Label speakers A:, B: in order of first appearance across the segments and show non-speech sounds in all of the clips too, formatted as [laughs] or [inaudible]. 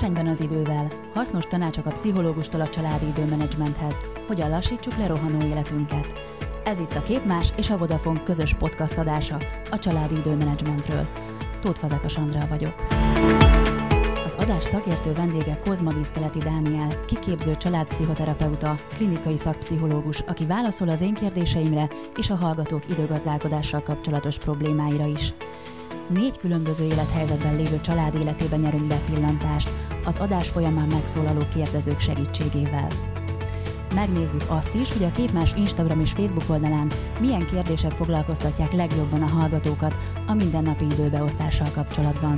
A: Versenyben az idővel, hasznos tanácsok a pszichológustól a családi időmenedzsmenthez, hogyan lassítsuk le rohanó életünket. Ez itt a Képmás és a Vodafone közös podcast adása a családi időmenedzsmentről. Tóth Fazekas Andrea vagyok. Az adás szakértő vendége Kozma Vízkeleti Dániel, kiképző családpszichoterapeuta, klinikai szakpszichológus, aki válaszol az én kérdéseimre és a hallgatók időgazdálkodással kapcsolatos problémáira is. Négy különböző élethelyzetben lévő család életében nyerünk be pillantást az adás folyamán megszólaló kérdezők segítségével. Megnézzük azt is, hogy a Képmás Instagram és Facebook oldalán milyen kérdések foglalkoztatják legjobban a hallgatókat a mindennapi időbeosztással kapcsolatban.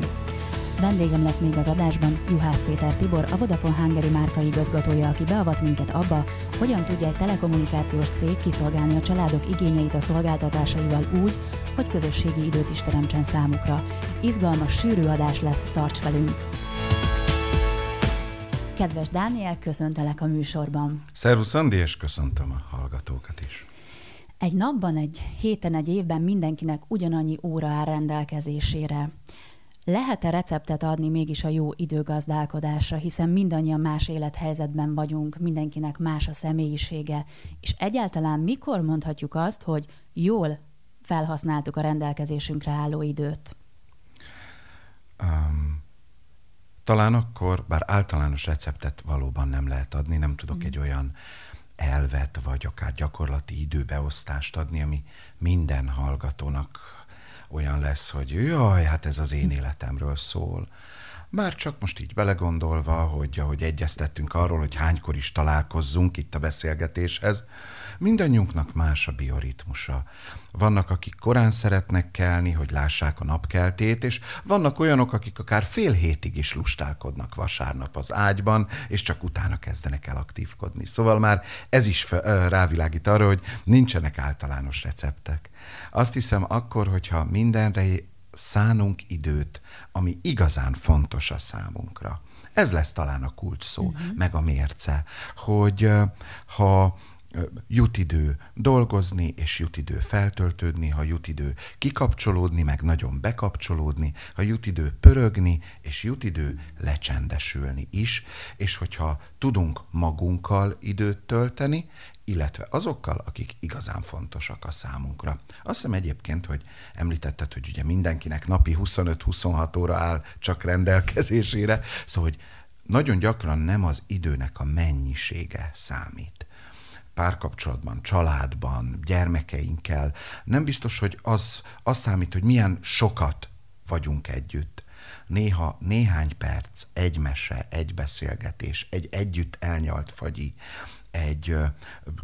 A: Vendégem lesz még az adásban Juhász Péter Tibor, a Vodafone Hungary márka igazgatója, aki beavat minket abba, hogyan tudja egy telekommunikációs cég kiszolgálni a családok igényeit a szolgáltatásaival úgy, hogy közösségi időt is teremtsen számukra. Izgalmas, sűrű adás lesz, tarts velünk! Kedves Dániel, köszöntelek a műsorban.
B: Szervusz Andi, és köszöntöm a hallgatókat is.
A: Egy napban, egy héten, egy évben mindenkinek ugyanannyi óra áll rendelkezésére. Lehet-e receptet adni mégis a jó időgazdálkodásra, hiszen mindannyian más élethelyzetben vagyunk, mindenkinek más a személyisége, és egyáltalán mikor mondhatjuk azt, hogy jól felhasználtuk a rendelkezésünkre álló időt?
B: Um, talán akkor, bár általános receptet valóban nem lehet adni, nem tudok mm. egy olyan elvet, vagy akár gyakorlati időbeosztást adni, ami minden hallgatónak olyan lesz, hogy jaj, hát ez az én életemről szól. Már csak most így belegondolva, hogy ahogy egyeztettünk arról, hogy hánykor is találkozzunk itt a beszélgetéshez, mindannyiunknak más a bioritmusa. Vannak, akik korán szeretnek kelni, hogy lássák a napkeltét, és vannak olyanok, akik akár fél hétig is lustálkodnak vasárnap az ágyban, és csak utána kezdenek el aktívkodni. Szóval már ez is rávilágít arra, hogy nincsenek általános receptek. Azt hiszem akkor, hogyha mindenre szánunk időt, ami igazán fontos a számunkra. Ez lesz talán a kult szó, uh-huh. meg a mérce, hogy ha jut idő dolgozni, és jut idő feltöltődni, ha jut idő kikapcsolódni, meg nagyon bekapcsolódni, ha jut idő pörögni, és jut idő lecsendesülni is, és hogyha tudunk magunkkal időt tölteni, illetve azokkal, akik igazán fontosak a számunkra. Azt hiszem egyébként, hogy említetted, hogy ugye mindenkinek napi 25-26 óra áll csak rendelkezésére, szóval, hogy nagyon gyakran nem az időnek a mennyisége számít párkapcsolatban, családban, gyermekeinkkel, nem biztos, hogy az, az számít, hogy milyen sokat vagyunk együtt. Néha néhány perc, egy mese, egy beszélgetés, egy együtt elnyalt fagyi, egy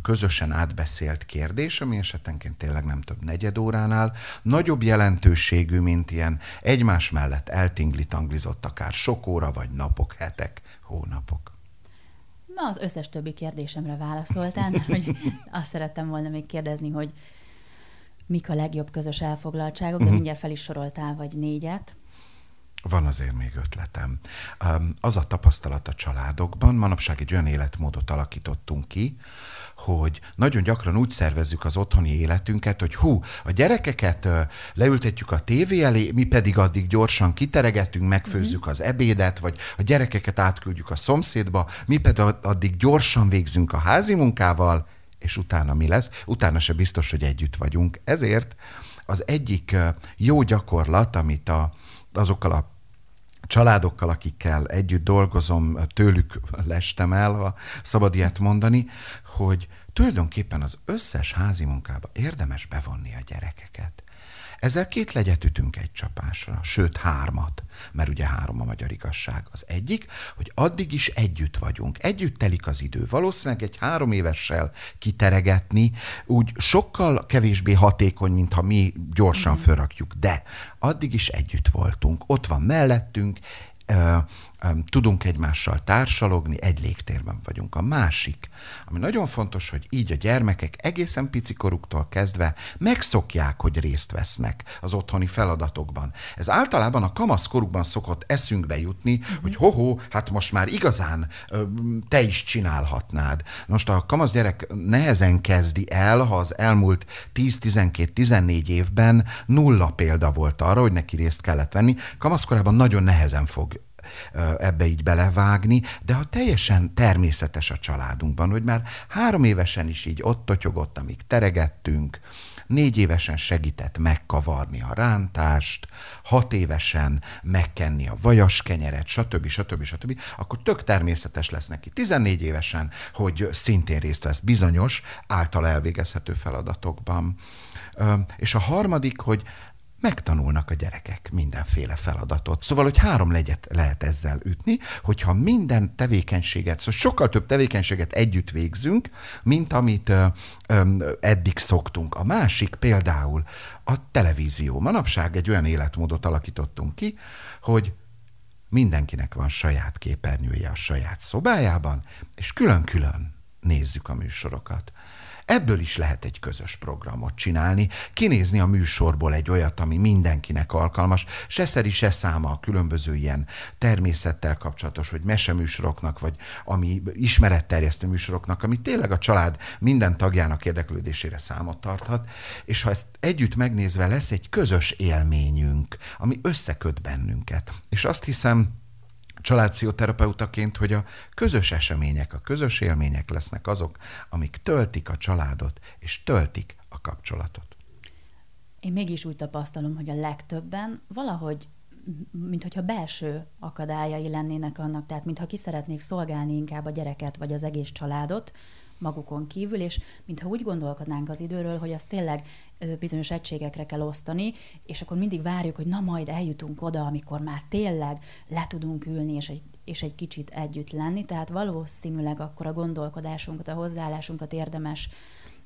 B: közösen átbeszélt kérdés, ami esetenként tényleg nem több negyed óránál, nagyobb jelentőségű, mint ilyen egymás mellett eltingli-tanglizott akár sok óra, vagy napok, hetek, hónapok.
A: Ma az összes többi kérdésemre válaszoltál, mert hogy azt szerettem volna még kérdezni, hogy mik a legjobb közös elfoglaltságok, de uh-huh. mindjárt fel is soroltál vagy négyet.
B: Van azért még ötletem. Az a tapasztalat a családokban, manapság egy olyan életmódot alakítottunk ki, hogy nagyon gyakran úgy szervezzük az otthoni életünket, hogy hú, a gyerekeket leültetjük a tévé elé, mi pedig addig gyorsan kiteregetünk, megfőzzük mhm. az ebédet, vagy a gyerekeket átküldjük a szomszédba, mi pedig addig gyorsan végzünk a házi munkával, és utána mi lesz? Utána se biztos, hogy együtt vagyunk. Ezért az egyik jó gyakorlat, amit a, azokkal a családokkal, akikkel együtt dolgozom, tőlük lestem el, ha szabad ilyet mondani, hogy tulajdonképpen az összes házi munkába érdemes bevonni a gyerekeket. Ezzel két legyet ütünk egy csapásra, sőt hármat, mert ugye három a magyar igazság. Az egyik, hogy addig is együtt vagyunk, együtt telik az idő. Valószínűleg egy három évessel kiteregetni úgy sokkal kevésbé hatékony, mint ha mi gyorsan mm. fölrakjuk, de addig is együtt voltunk, ott van mellettünk, tudunk egymással társalogni, egy légtérben vagyunk. A másik, ami nagyon fontos, hogy így a gyermekek egészen picikoruktól kezdve megszokják, hogy részt vesznek az otthoni feladatokban. Ez általában a kamaszkorukban szokott eszünkbe jutni, uh-huh. hogy hoho, hát most már igazán te is csinálhatnád. Most a kamasz gyerek nehezen kezdi el, ha az elmúlt 10-12-14 évben nulla példa volt arra, hogy neki részt kellett venni. Kamaszkorában nagyon nehezen fog ebbe így belevágni, de ha teljesen természetes a családunkban, hogy már három évesen is így ott totyogott, amíg teregettünk, négy évesen segített megkavarni a rántást, hat évesen megkenni a vajas kenyeret, stb. stb. stb., akkor tök természetes lesz neki 14 évesen, hogy szintén részt vesz bizonyos által elvégezhető feladatokban. És a harmadik, hogy megtanulnak a gyerekek mindenféle feladatot. Szóval, hogy három legyet lehet ezzel ütni, hogyha minden tevékenységet, szóval sokkal több tevékenységet együtt végzünk, mint amit ö, ö, eddig szoktunk. A másik például a televízió. Manapság egy olyan életmódot alakítottunk ki, hogy mindenkinek van saját képernyője a saját szobájában, és külön-külön nézzük a műsorokat. Ebből is lehet egy közös programot csinálni, kinézni a műsorból egy olyat, ami mindenkinek alkalmas, se szeri, se száma a különböző ilyen természettel kapcsolatos, vagy meseműsoroknak, vagy ami ismeretterjesztő műsoroknak, ami tényleg a család minden tagjának érdeklődésére számot tarthat, és ha ezt együtt megnézve lesz egy közös élményünk, ami összeköt bennünket. És azt hiszem, családpszichoterapeutaként, hogy a közös események, a közös élmények lesznek azok, amik töltik a családot, és töltik a kapcsolatot.
A: Én mégis úgy tapasztalom, hogy a legtöbben valahogy mint hogyha belső akadályai lennének annak, tehát mintha ki szeretnék szolgálni inkább a gyereket vagy az egész családot, magukon kívül, és mintha úgy gondolkodnánk az időről, hogy azt tényleg bizonyos egységekre kell osztani, és akkor mindig várjuk, hogy na majd eljutunk oda, amikor már tényleg le tudunk ülni, és egy, és egy kicsit együtt lenni, tehát valószínűleg akkor a gondolkodásunkat, a hozzáállásunkat érdemes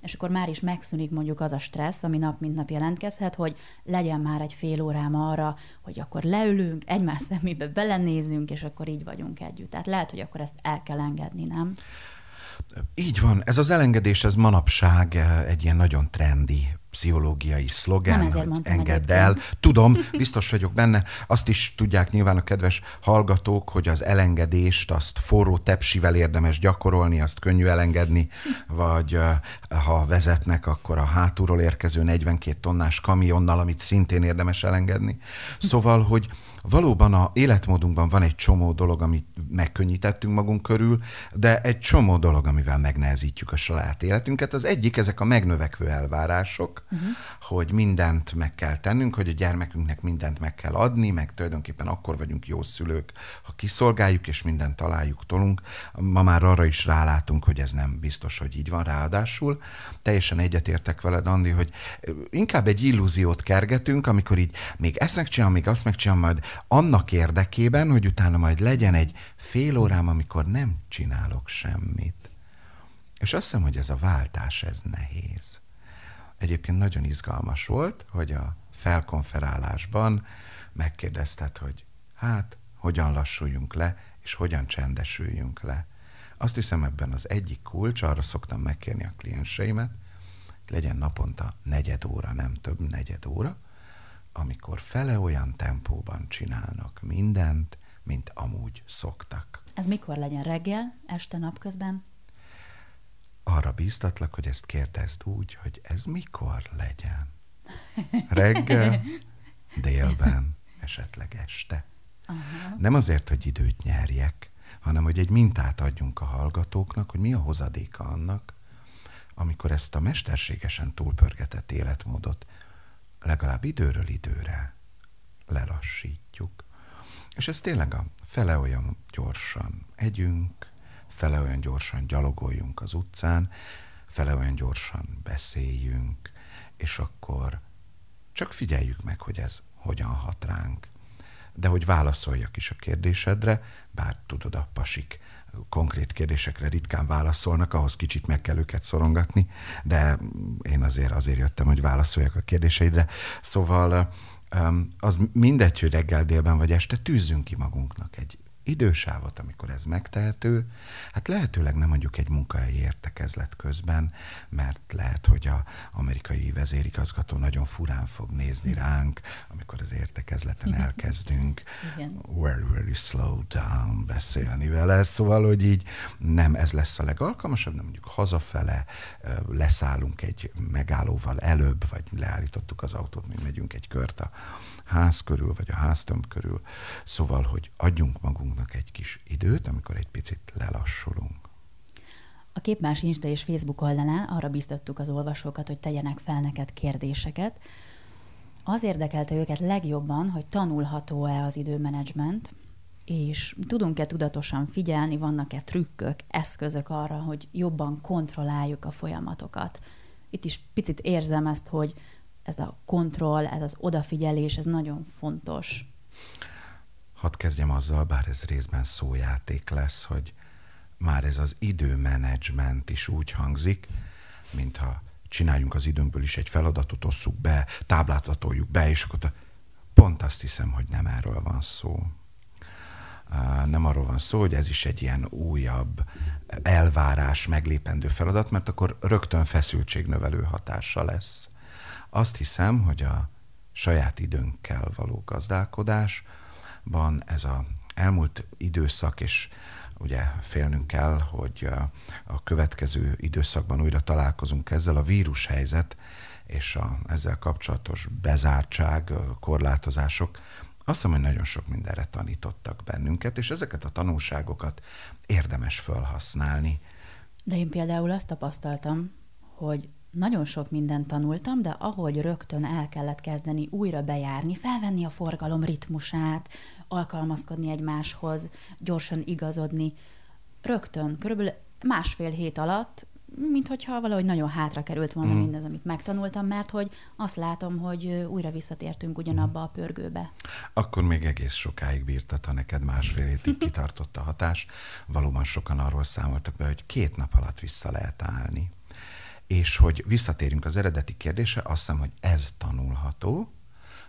A: és akkor már is megszűnik mondjuk az a stressz, ami nap mint nap jelentkezhet, hogy legyen már egy fél órám arra, hogy akkor leülünk, egymás szemébe belenézünk, és akkor így vagyunk együtt. Tehát lehet, hogy akkor ezt el kell engedni, nem?
B: Így van. Ez az elengedés, ez manapság eh, egy ilyen nagyon trendi pszichológiai szlogen, hogy engedd el. Tudom, [laughs] biztos vagyok benne. Azt is tudják nyilván a kedves hallgatók, hogy az elengedést azt forró tepsivel érdemes gyakorolni, azt könnyű elengedni, vagy eh, ha vezetnek, akkor a hátulról érkező 42 tonnás kamionnal, amit szintén érdemes elengedni. Szóval, hogy valóban a életmódunkban van egy csomó dolog, amit megkönnyítettünk magunk körül, de egy csomó dolog, amivel megnehezítjük a saját életünket. Az egyik ezek a megnövekvő elvárások, uh-huh. hogy mindent meg kell tennünk, hogy a gyermekünknek mindent meg kell adni, meg tulajdonképpen akkor vagyunk jó szülők, ha kiszolgáljuk és mindent találjuk, tolunk. Ma már arra is rálátunk, hogy ez nem biztos, hogy így van ráadásul. Teljesen egyetértek veled, Andi, hogy inkább egy illúziót kergetünk, amikor így még ezt megcsinálom, még azt megcsinálom, majd annak érdekében, hogy utána majd legyen egy fél órám, amikor nem csinálok semmit. És azt hiszem, hogy ez a váltás, ez nehéz. Egyébként nagyon izgalmas volt, hogy a felkonferálásban megkérdezted, hogy hát, hogyan lassuljunk le, és hogyan csendesüljünk le. Azt hiszem ebben az egyik kulcs, arra szoktam megkérni a klienseimet, legyen naponta negyed óra, nem több negyed óra, amikor fele olyan tempóban csinálnak mindent, mint amúgy szoktak.
A: Ez mikor legyen reggel, este, napközben?
B: Arra bíztatlak, hogy ezt kérdezd úgy, hogy ez mikor legyen. Reggel, délben, esetleg este. Aha. Nem azért, hogy időt nyerjek, hanem hogy egy mintát adjunk a hallgatóknak, hogy mi a hozadéka annak, amikor ezt a mesterségesen túlpörgetett életmódot legalább időről időre lelassítjuk. És ez tényleg a fele olyan gyorsan együnk, fele olyan gyorsan gyalogoljunk az utcán, fele olyan gyorsan beszéljünk, és akkor csak figyeljük meg, hogy ez hogyan hat ránk. De hogy válaszoljak is a kérdésedre, bár tudod, a pasik konkrét kérdésekre ritkán válaszolnak, ahhoz kicsit meg kell őket szorongatni, de én azért azért jöttem, hogy válaszoljak a kérdéseidre. Szóval az mindegy, hogy reggel, délben vagy este tűzzünk ki magunknak egy idősávot, amikor ez megtehető, hát lehetőleg nem mondjuk egy munkahelyi értekezlet közben, mert lehet, hogy a amerikai vezérigazgató nagyon furán fog nézni ránk, amikor az értekezleten elkezdünk very, very slow down beszélni vele, szóval, hogy így nem ez lesz a legalkalmasabb, nem mondjuk hazafele, leszállunk egy megállóval előbb, vagy leállítottuk az autót, még megyünk egy kört a ház körül, vagy a háztömb körül. Szóval, hogy adjunk magunknak egy kis időt, amikor egy picit lelassulunk.
A: A Képmás Insta és Facebook oldalán arra biztattuk az olvasókat, hogy tegyenek fel neked kérdéseket. Az érdekelte őket legjobban, hogy tanulható-e az időmenedzsment, és tudunk-e tudatosan figyelni, vannak-e trükkök, eszközök arra, hogy jobban kontrolláljuk a folyamatokat. Itt is picit érzem ezt, hogy ez a kontroll, ez az odafigyelés, ez nagyon fontos.
B: Hadd kezdjem azzal, bár ez részben szójáték lesz, hogy már ez az időmenedzsment is úgy hangzik, mintha csináljunk az időnkből is egy feladatot, osszuk be, táblázatoljuk be, és akkor pont azt hiszem, hogy nem erről van szó. Nem arról van szó, hogy ez is egy ilyen újabb elvárás, meglépendő feladat, mert akkor rögtön feszültségnövelő hatása lesz. Azt hiszem, hogy a saját időnkkel való gazdálkodásban ez a elmúlt időszak, és ugye félnünk kell, hogy a következő időszakban újra találkozunk ezzel, a vírushelyzet és a ezzel kapcsolatos bezártság, korlátozások, azt hiszem, hogy nagyon sok mindenre tanítottak bennünket, és ezeket a tanulságokat érdemes felhasználni.
A: De én például azt tapasztaltam, hogy nagyon sok mindent tanultam, de ahogy rögtön el kellett kezdeni újra bejárni, felvenni a forgalom ritmusát, alkalmazkodni egymáshoz, gyorsan igazodni, rögtön, körülbelül másfél hét alatt, mint hogyha valahogy nagyon hátra került volna mm. mindez, amit megtanultam, mert hogy azt látom, hogy újra visszatértünk ugyanabba a pörgőbe.
B: Akkor még egész sokáig bírtat, ha neked másfél hétig kitartott a hatás. Valóban sokan arról számoltak be, hogy két nap alatt vissza lehet állni és hogy visszatérünk az eredeti kérdése, azt hiszem, hogy ez tanulható,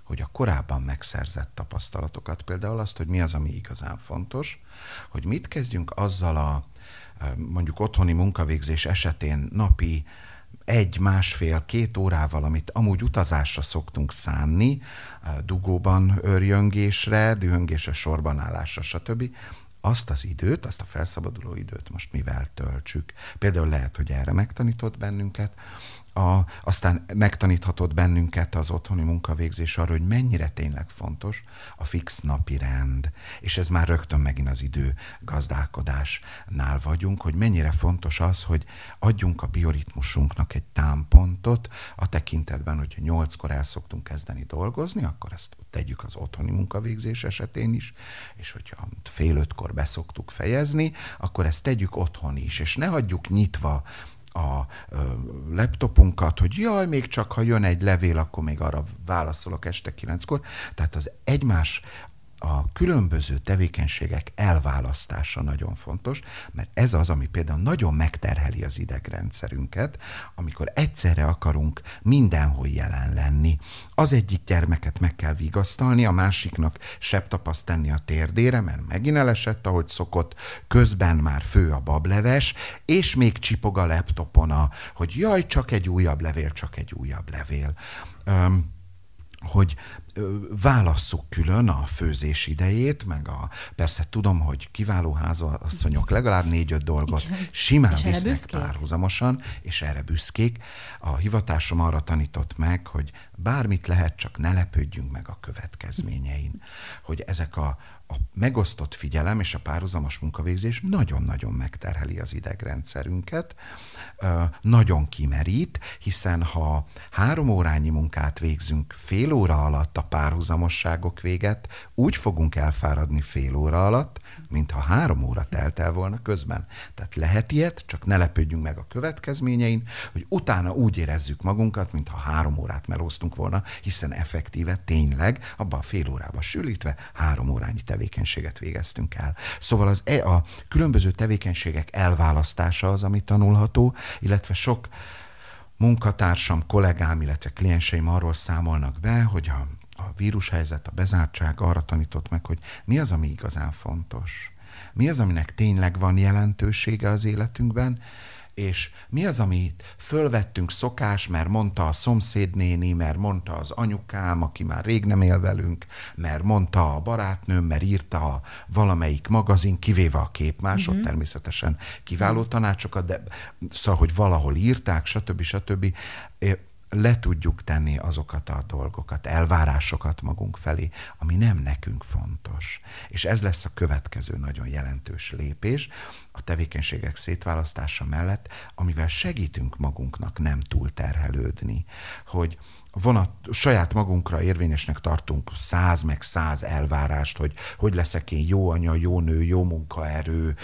B: hogy a korábban megszerzett tapasztalatokat, például azt, hogy mi az, ami igazán fontos, hogy mit kezdjünk azzal a mondjuk otthoni munkavégzés esetén napi egy, másfél, két órával, amit amúgy utazásra szoktunk szánni, dugóban örjöngésre, dühöngésre, sorbanállásra, stb azt az időt, azt a felszabaduló időt most mivel töltsük. Például lehet, hogy erre megtanított bennünket, a, aztán megtaníthatod bennünket az otthoni munkavégzés arra, hogy mennyire tényleg fontos a fix napi rend. És ez már rögtön megint az idő gazdálkodásnál vagyunk, hogy mennyire fontos az, hogy adjunk a bioritmusunknak egy támpontot a tekintetben, hogy nyolckor el szoktunk kezdeni dolgozni, akkor ezt tegyük az otthoni munkavégzés esetén is, és hogyha fél ötkor beszoktuk fejezni, akkor ezt tegyük otthon is, és ne hagyjuk nyitva a laptopunkat, hogy jaj, még csak ha jön egy levél, akkor még arra válaszolok este kilenckor. Tehát az egymás a különböző tevékenységek elválasztása nagyon fontos, mert ez az, ami például nagyon megterheli az idegrendszerünket, amikor egyszerre akarunk mindenhol jelen lenni. Az egyik gyermeket meg kell vigasztalni, a másiknak septapaszt tenni a térdére, mert megint elesett, ahogy szokott, közben már fő a bableves, és még csipog a laptopon a, hogy jaj, csak egy újabb levél, csak egy újabb levél. Um, hogy válasszuk külön a főzés idejét, meg a, persze tudom, hogy kiváló házasszonyok legalább négy-öt dolgot Igen. simán és visznek párhuzamosan, és erre büszkék. A hivatásom arra tanított meg, hogy bármit lehet, csak ne lepődjünk meg a következményein. Hogy ezek a, a megosztott figyelem és a párhuzamos munkavégzés nagyon-nagyon megterheli az idegrendszerünket, nagyon kimerít, hiszen ha három órányi munkát végzünk fél óra alatt a párhuzamosságok véget, úgy fogunk elfáradni fél óra alatt, mintha három óra telt el volna közben. Tehát lehet ilyet, csak ne lepődjünk meg a következményein, hogy utána úgy érezzük magunkat, mintha három órát melóztunk volna, hiszen effektíve tényleg abban a fél órába sülítve három órányi tevékenységet végeztünk el. Szóval az e, a különböző tevékenységek elválasztása az, ami tanulható, illetve sok munkatársam, kollégám, illetve klienseim arról számolnak be, hogy a a vírushelyzet, a bezártság arra tanított meg, hogy mi az, ami igazán fontos. Mi az, aminek tényleg van jelentősége az életünkben, és mi az, amit fölvettünk szokás, mert mondta a szomszédnéni, mert mondta az anyukám, aki már rég nem él velünk, mert mondta a barátnőm, mert írta a valamelyik magazin, kivéve a képmások, uh-huh. természetesen kiváló tanácsokat, de szóval, hogy valahol írták, stb. stb le tudjuk tenni azokat a dolgokat, elvárásokat magunk felé, ami nem nekünk fontos. És ez lesz a következő nagyon jelentős lépés a tevékenységek szétválasztása mellett, amivel segítünk magunknak nem túlterhelődni, hogy vonat, saját magunkra érvényesnek tartunk száz meg száz elvárást, hogy hogy leszek én jó anya, jó nő, jó munkaerő,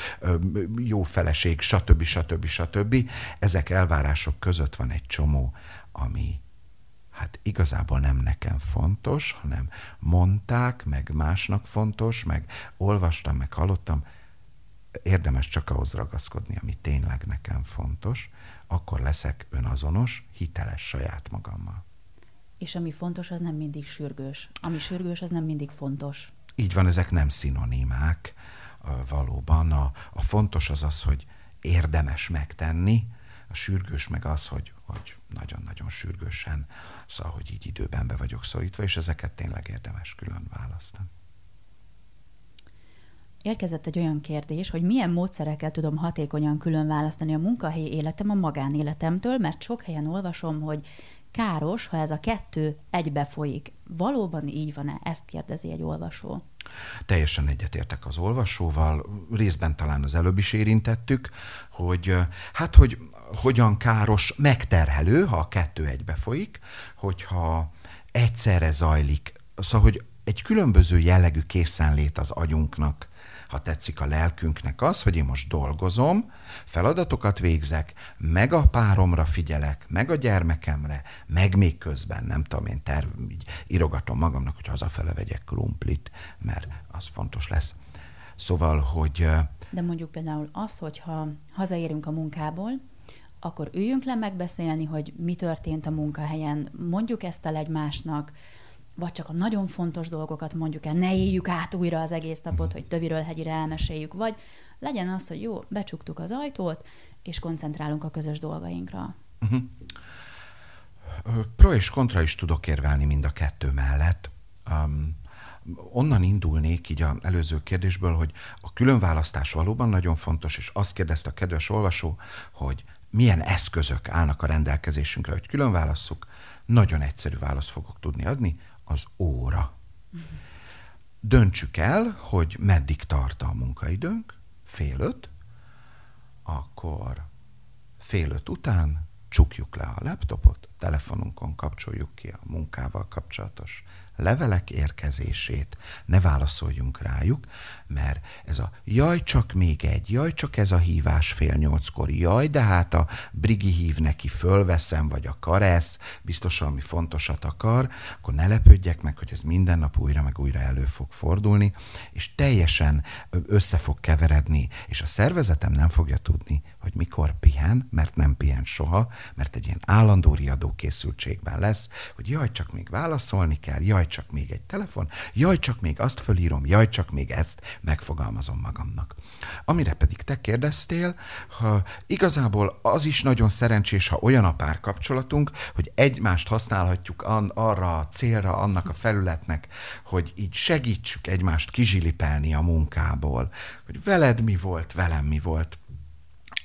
B: jó feleség, stb. stb. stb. Ezek elvárások között van egy csomó ami hát igazából nem nekem fontos, hanem mondták, meg másnak fontos, meg olvastam, meg hallottam, érdemes csak ahhoz ragaszkodni, ami tényleg nekem fontos, akkor leszek önazonos, hiteles saját magammal.
A: És ami fontos, az nem mindig sürgős. Ami sürgős, az nem mindig fontos.
B: Így van, ezek nem szinonimák valóban. A, a fontos az az, hogy érdemes megtenni, a sürgős meg az, hogy, hogy nagyon-nagyon sürgősen, szóval, hogy így időben be vagyok szorítva, és ezeket tényleg érdemes külön választani.
A: Érkezett egy olyan kérdés, hogy milyen módszerekkel tudom hatékonyan külön választani a munkahelyi életem a magánéletemtől, mert sok helyen olvasom, hogy káros, ha ez a kettő egybe folyik. Valóban így van-e? Ezt kérdezi egy olvasó.
B: Teljesen egyetértek az olvasóval, részben talán az előbb is érintettük, hogy hát, hogy hogyan káros, megterhelő, ha a kettő egybe folyik, hogyha egyszerre zajlik. Szóval, hogy egy különböző jellegű készenlét az agyunknak, ha tetszik a lelkünknek az, hogy én most dolgozom, feladatokat végzek, meg a páromra figyelek, meg a gyermekemre, meg még közben, nem tudom, én terv, így írogatom magamnak, hogy hazafele vegyek krumplit, mert az fontos lesz. Szóval, hogy...
A: De mondjuk például az, hogyha hazaérünk a munkából, akkor üljünk le megbeszélni, hogy mi történt a munkahelyen, mondjuk ezt el egymásnak, vagy csak a nagyon fontos dolgokat mondjuk el, ne éljük át újra az egész napot, hogy töviről hegyire elmeséljük, vagy legyen az, hogy jó, becsuktuk az ajtót, és koncentrálunk a közös dolgainkra. Uh-huh.
B: Pro és kontra is tudok érvelni mind a kettő mellett. Um, onnan indulnék így az előző kérdésből, hogy a különválasztás valóban nagyon fontos, és azt kérdezte a kedves olvasó, hogy milyen eszközök állnak a rendelkezésünkre, hogy külön válasszuk, nagyon egyszerű választ fogok tudni adni, az óra. Döntsük el, hogy meddig tart a munkaidőnk, fél öt, akkor fél öt után csukjuk le a laptopot, telefonunkon kapcsoljuk ki a munkával kapcsolatos levelek érkezését, ne válaszoljunk rájuk, mert ez a jaj, csak még egy, jaj, csak ez a hívás fél nyolckor, jaj, de hát a Brigi hív neki, fölveszem, vagy a Karesz, biztos valami fontosat akar, akkor ne lepődjek meg, hogy ez minden nap újra meg újra elő fog fordulni, és teljesen össze fog keveredni, és a szervezetem nem fogja tudni, hogy mikor pihen, mert nem pihen soha, mert egy ilyen állandó riadó készültségben lesz, hogy jaj, csak még válaszolni kell, jaj, csak még egy telefon, jaj, csak még azt fölírom, jaj, csak még ezt megfogalmazom magamnak. Amire pedig te kérdeztél, ha igazából az is nagyon szerencsés, ha olyan a párkapcsolatunk, hogy egymást használhatjuk an, arra a célra, annak a felületnek, hogy így segítsük egymást kizsilipelni a munkából, hogy veled mi volt, velem mi volt,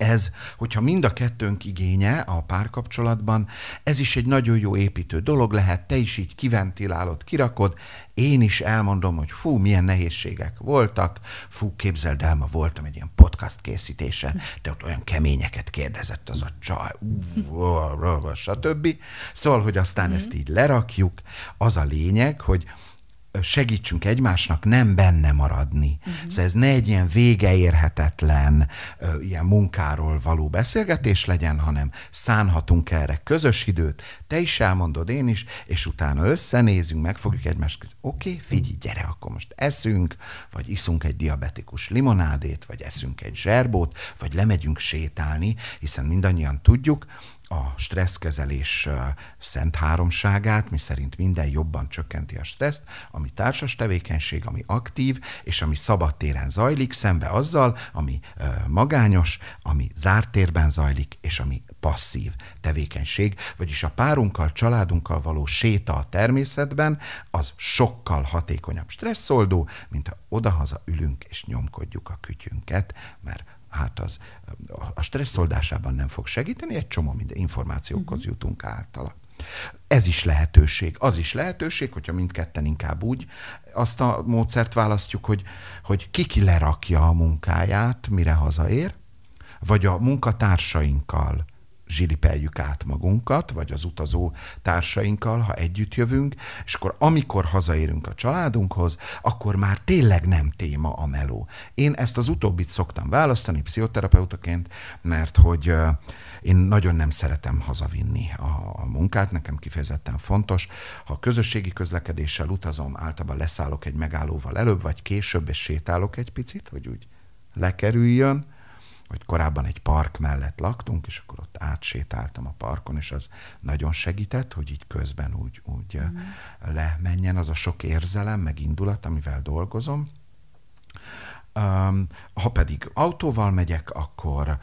B: ez, hogyha mind a kettőnk igénye a párkapcsolatban, ez is egy nagyon jó építő dolog lehet, te is így kiventilálod, kirakod, én is elmondom, hogy fú, milyen nehézségek voltak, fú, képzeld el, ma voltam egy ilyen podcast készítésen, te ott olyan keményeket kérdezett az a csaj, stb. Szóval, hogy aztán mm. ezt így lerakjuk, az a lényeg, hogy segítsünk egymásnak nem benne maradni. Uh-huh. Szóval ez ne egy ilyen vége érhetetlen ilyen munkáról való beszélgetés legyen, hanem szánhatunk erre közös időt, te is elmondod, én is, és utána összenézünk, megfogjuk egymást, oké, okay, figyelj, gyere, akkor most eszünk, vagy iszunk egy diabetikus limonádét, vagy eszünk egy zserbót, vagy lemegyünk sétálni, hiszen mindannyian tudjuk, a stresszkezelés szent háromságát, mi szerint minden jobban csökkenti a stresszt, ami társas tevékenység, ami aktív, és ami szabadtéren zajlik, szembe azzal, ami magányos, ami zárt térben zajlik, és ami passzív tevékenység, vagyis a párunkkal, családunkkal való séta a természetben, az sokkal hatékonyabb stresszoldó, mint ha odahaza ülünk és nyomkodjuk a kütyünket, mert hát az a stresszoldásában nem fog segíteni, egy csomó minden információkhoz uh-huh. jutunk általa. Ez is lehetőség. Az is lehetőség, hogyha mindketten inkább úgy azt a módszert választjuk, hogy, hogy kiki lerakja a munkáját, mire hazaér, vagy a munkatársainkkal zsilipeljük át magunkat, vagy az utazó társainkkal, ha együtt jövünk, és akkor amikor hazaérünk a családunkhoz, akkor már tényleg nem téma a meló. Én ezt az utóbbit szoktam választani pszichoterapeutaként, mert hogy én nagyon nem szeretem hazavinni a, a munkát, nekem kifejezetten fontos. Ha közösségi közlekedéssel utazom, általában leszállok egy megállóval előbb, vagy később, és sétálok egy picit, hogy úgy lekerüljön, hogy korábban egy park mellett laktunk, és akkor ott átsétáltam a parkon, és az nagyon segített, hogy így közben úgy, úgy mm. lemenjen az a sok érzelem, meg indulat, amivel dolgozom. Ha pedig autóval megyek, akkor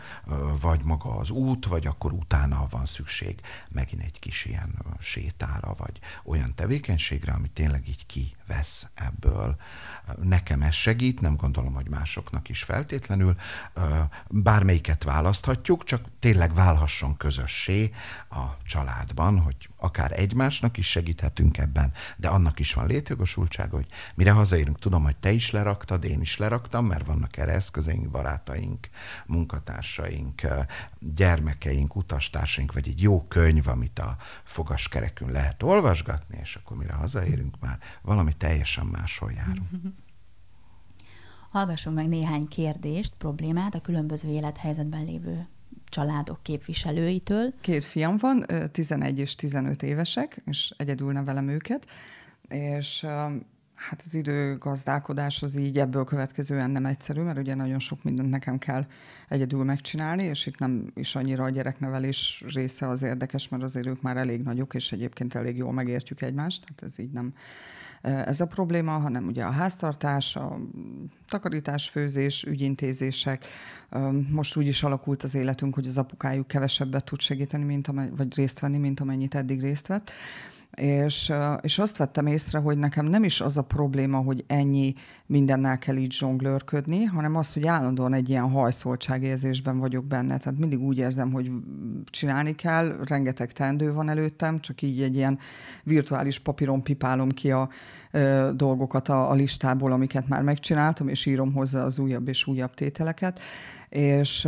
B: vagy maga az út, vagy akkor utána van szükség megint egy kis ilyen sétára, vagy olyan tevékenységre, ami tényleg így kivesz ebből. Nekem ez segít, nem gondolom, hogy másoknak is feltétlenül. Bármelyiket választhatjuk, csak tényleg válhasson közössé a családban, hogy akár egymásnak is segíthetünk ebben, de annak is van létjogosultsága, hogy mire hazaérünk, tudom, hogy te is leraktad, én is leraktam, mert vannak erre eszközeink, barátaink, munkatársaink, gyermekeink, utastársaink, vagy egy jó könyv, amit a fogaskerekünk lehet olvasgatni, és akkor mire hazaérünk, már valami teljesen máshol járunk.
A: Hallgassunk meg néhány kérdést, problémát a különböző élethelyzetben lévő családok képviselőitől.
C: Két fiam van, 11 és 15 évesek, és egyedül nevelem őket, és hát az időgazdálkodás az így ebből következően nem egyszerű, mert ugye nagyon sok mindent nekem kell egyedül megcsinálni, és itt nem is annyira a gyereknevelés része az érdekes, mert azért ők már elég nagyok, és egyébként elég jól megértjük egymást, tehát ez így nem ez a probléma, hanem ugye a háztartás, a takarítás, főzés, ügyintézések. Most úgy is alakult az életünk, hogy az apukájuk kevesebbet tud segíteni, mint amely, vagy részt venni, mint amennyit eddig részt vett. És, és azt vettem észre, hogy nekem nem is az a probléma, hogy ennyi mindennel kell így zsonglőrködni, hanem az, hogy állandóan egy ilyen hajszoltságérzésben vagyok benne. Tehát mindig úgy érzem, hogy csinálni kell, rengeteg teendő van előttem, csak így egy ilyen virtuális papíron pipálom ki a ö, dolgokat a, a listából, amiket már megcsináltam, és írom hozzá az újabb és újabb tételeket. És,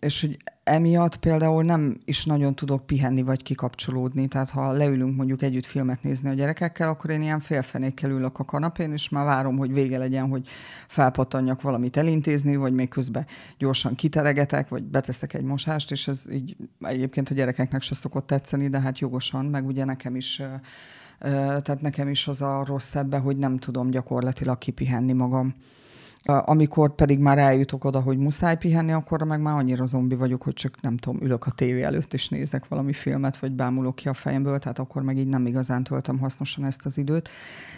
C: és hogy emiatt például nem is nagyon tudok pihenni vagy kikapcsolódni. Tehát ha leülünk mondjuk együtt filmet nézni a gyerekekkel, akkor én ilyen félfenékkel ülök a kanapén, és már várom, hogy vége legyen, hogy felpattanjak valamit elintézni, vagy még közben gyorsan kiteregetek, vagy beteszek egy mosást, és ez így egyébként a gyerekeknek se szokott tetszeni, de hát jogosan, meg ugye nekem is tehát nekem is az a rossz ebbe, hogy nem tudom gyakorlatilag kipihenni magam. Amikor pedig már eljutok oda, hogy muszáj pihenni, akkor meg már annyira zombi vagyok, hogy csak nem tudom, ülök a tévé előtt és nézek valami filmet, vagy bámulok ki a fejemből, tehát akkor meg így nem igazán töltöm hasznosan ezt az időt.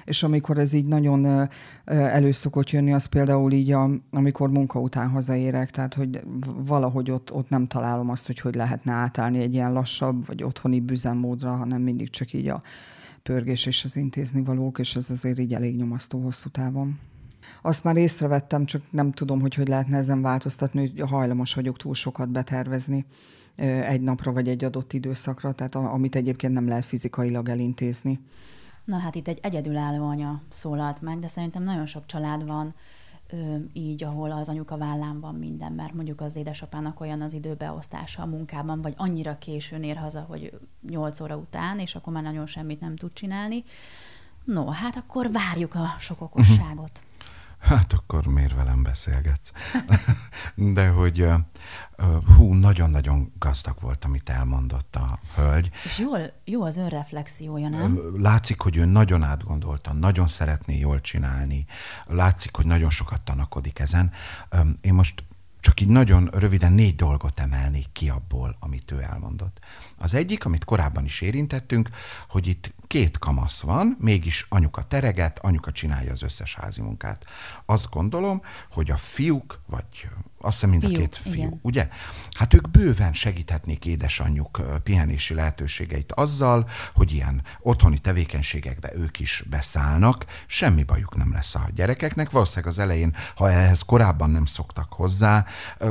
C: És amikor ez így nagyon elő szokott jönni, az például így, a, amikor munka után hazaérek, tehát hogy valahogy ott, ott nem találom azt, hogy hogy lehetne átállni egy ilyen lassabb, vagy otthoni büzemmódra, hanem mindig csak így a pörgés és az intézni valók, és ez azért így elég nyomasztó hosszú távon. Azt már észrevettem, csak nem tudom, hogy hogy lehetne ezen változtatni, hogy hajlamos vagyok túl sokat betervezni egy napra vagy egy adott időszakra, tehát amit egyébként nem lehet fizikailag elintézni.
A: Na hát itt egy egyedülálló anya szólalt meg, de szerintem nagyon sok család van így, ahol az anyuka vállán van minden, mert mondjuk az édesapának olyan az időbeosztása a munkában, vagy annyira későn ér haza, hogy 8 óra után, és akkor már nagyon semmit nem tud csinálni. No, hát akkor várjuk a sok okosságot. [laughs]
B: Hát akkor miért velem beszélgetsz? [laughs] De hogy hú, nagyon-nagyon gazdag volt, amit elmondott a hölgy.
A: És jól, jó az önreflexiója, nem?
B: Látszik, hogy ő nagyon átgondolta, nagyon szeretné jól csinálni. Látszik, hogy nagyon sokat tanakodik ezen. Én most csak így nagyon röviden négy dolgot emelnék ki abból, amit ő elmondott. Az egyik, amit korábban is érintettünk, hogy itt két kamasz van, mégis anyuka tereget, anyuka csinálja az összes házi munkát. Azt gondolom, hogy a fiúk, vagy azt hiszem mind fiúk, a két fiú, igen. ugye? Hát ők bőven segíthetnék édesanyjuk pihenési lehetőségeit azzal, hogy ilyen otthoni tevékenységekbe ők is beszállnak, semmi bajuk nem lesz a gyerekeknek. Valószínűleg az elején, ha ehhez korábban nem szoktak hozzá,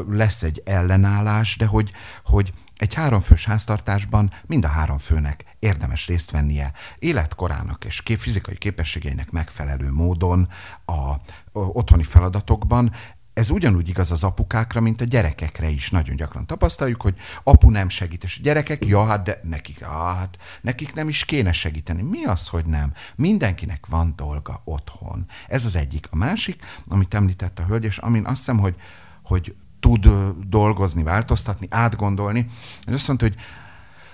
B: lesz egy ellenállás, de hogy, hogy egy háromfős háztartásban mind a három főnek érdemes részt vennie életkorának és fizikai képességeinek megfelelő módon a otthoni feladatokban, ez ugyanúgy igaz az apukákra, mint a gyerekekre is. Nagyon gyakran tapasztaljuk, hogy apu nem segít, és a gyerekek, ja, hát de nekik, hát, nekik nem is kéne segíteni. Mi az, hogy nem? Mindenkinek van dolga otthon. Ez az egyik. A másik, amit említett a hölgy, és amin azt hiszem, hogy, hogy tud dolgozni, változtatni, átgondolni, és azt mondta, hogy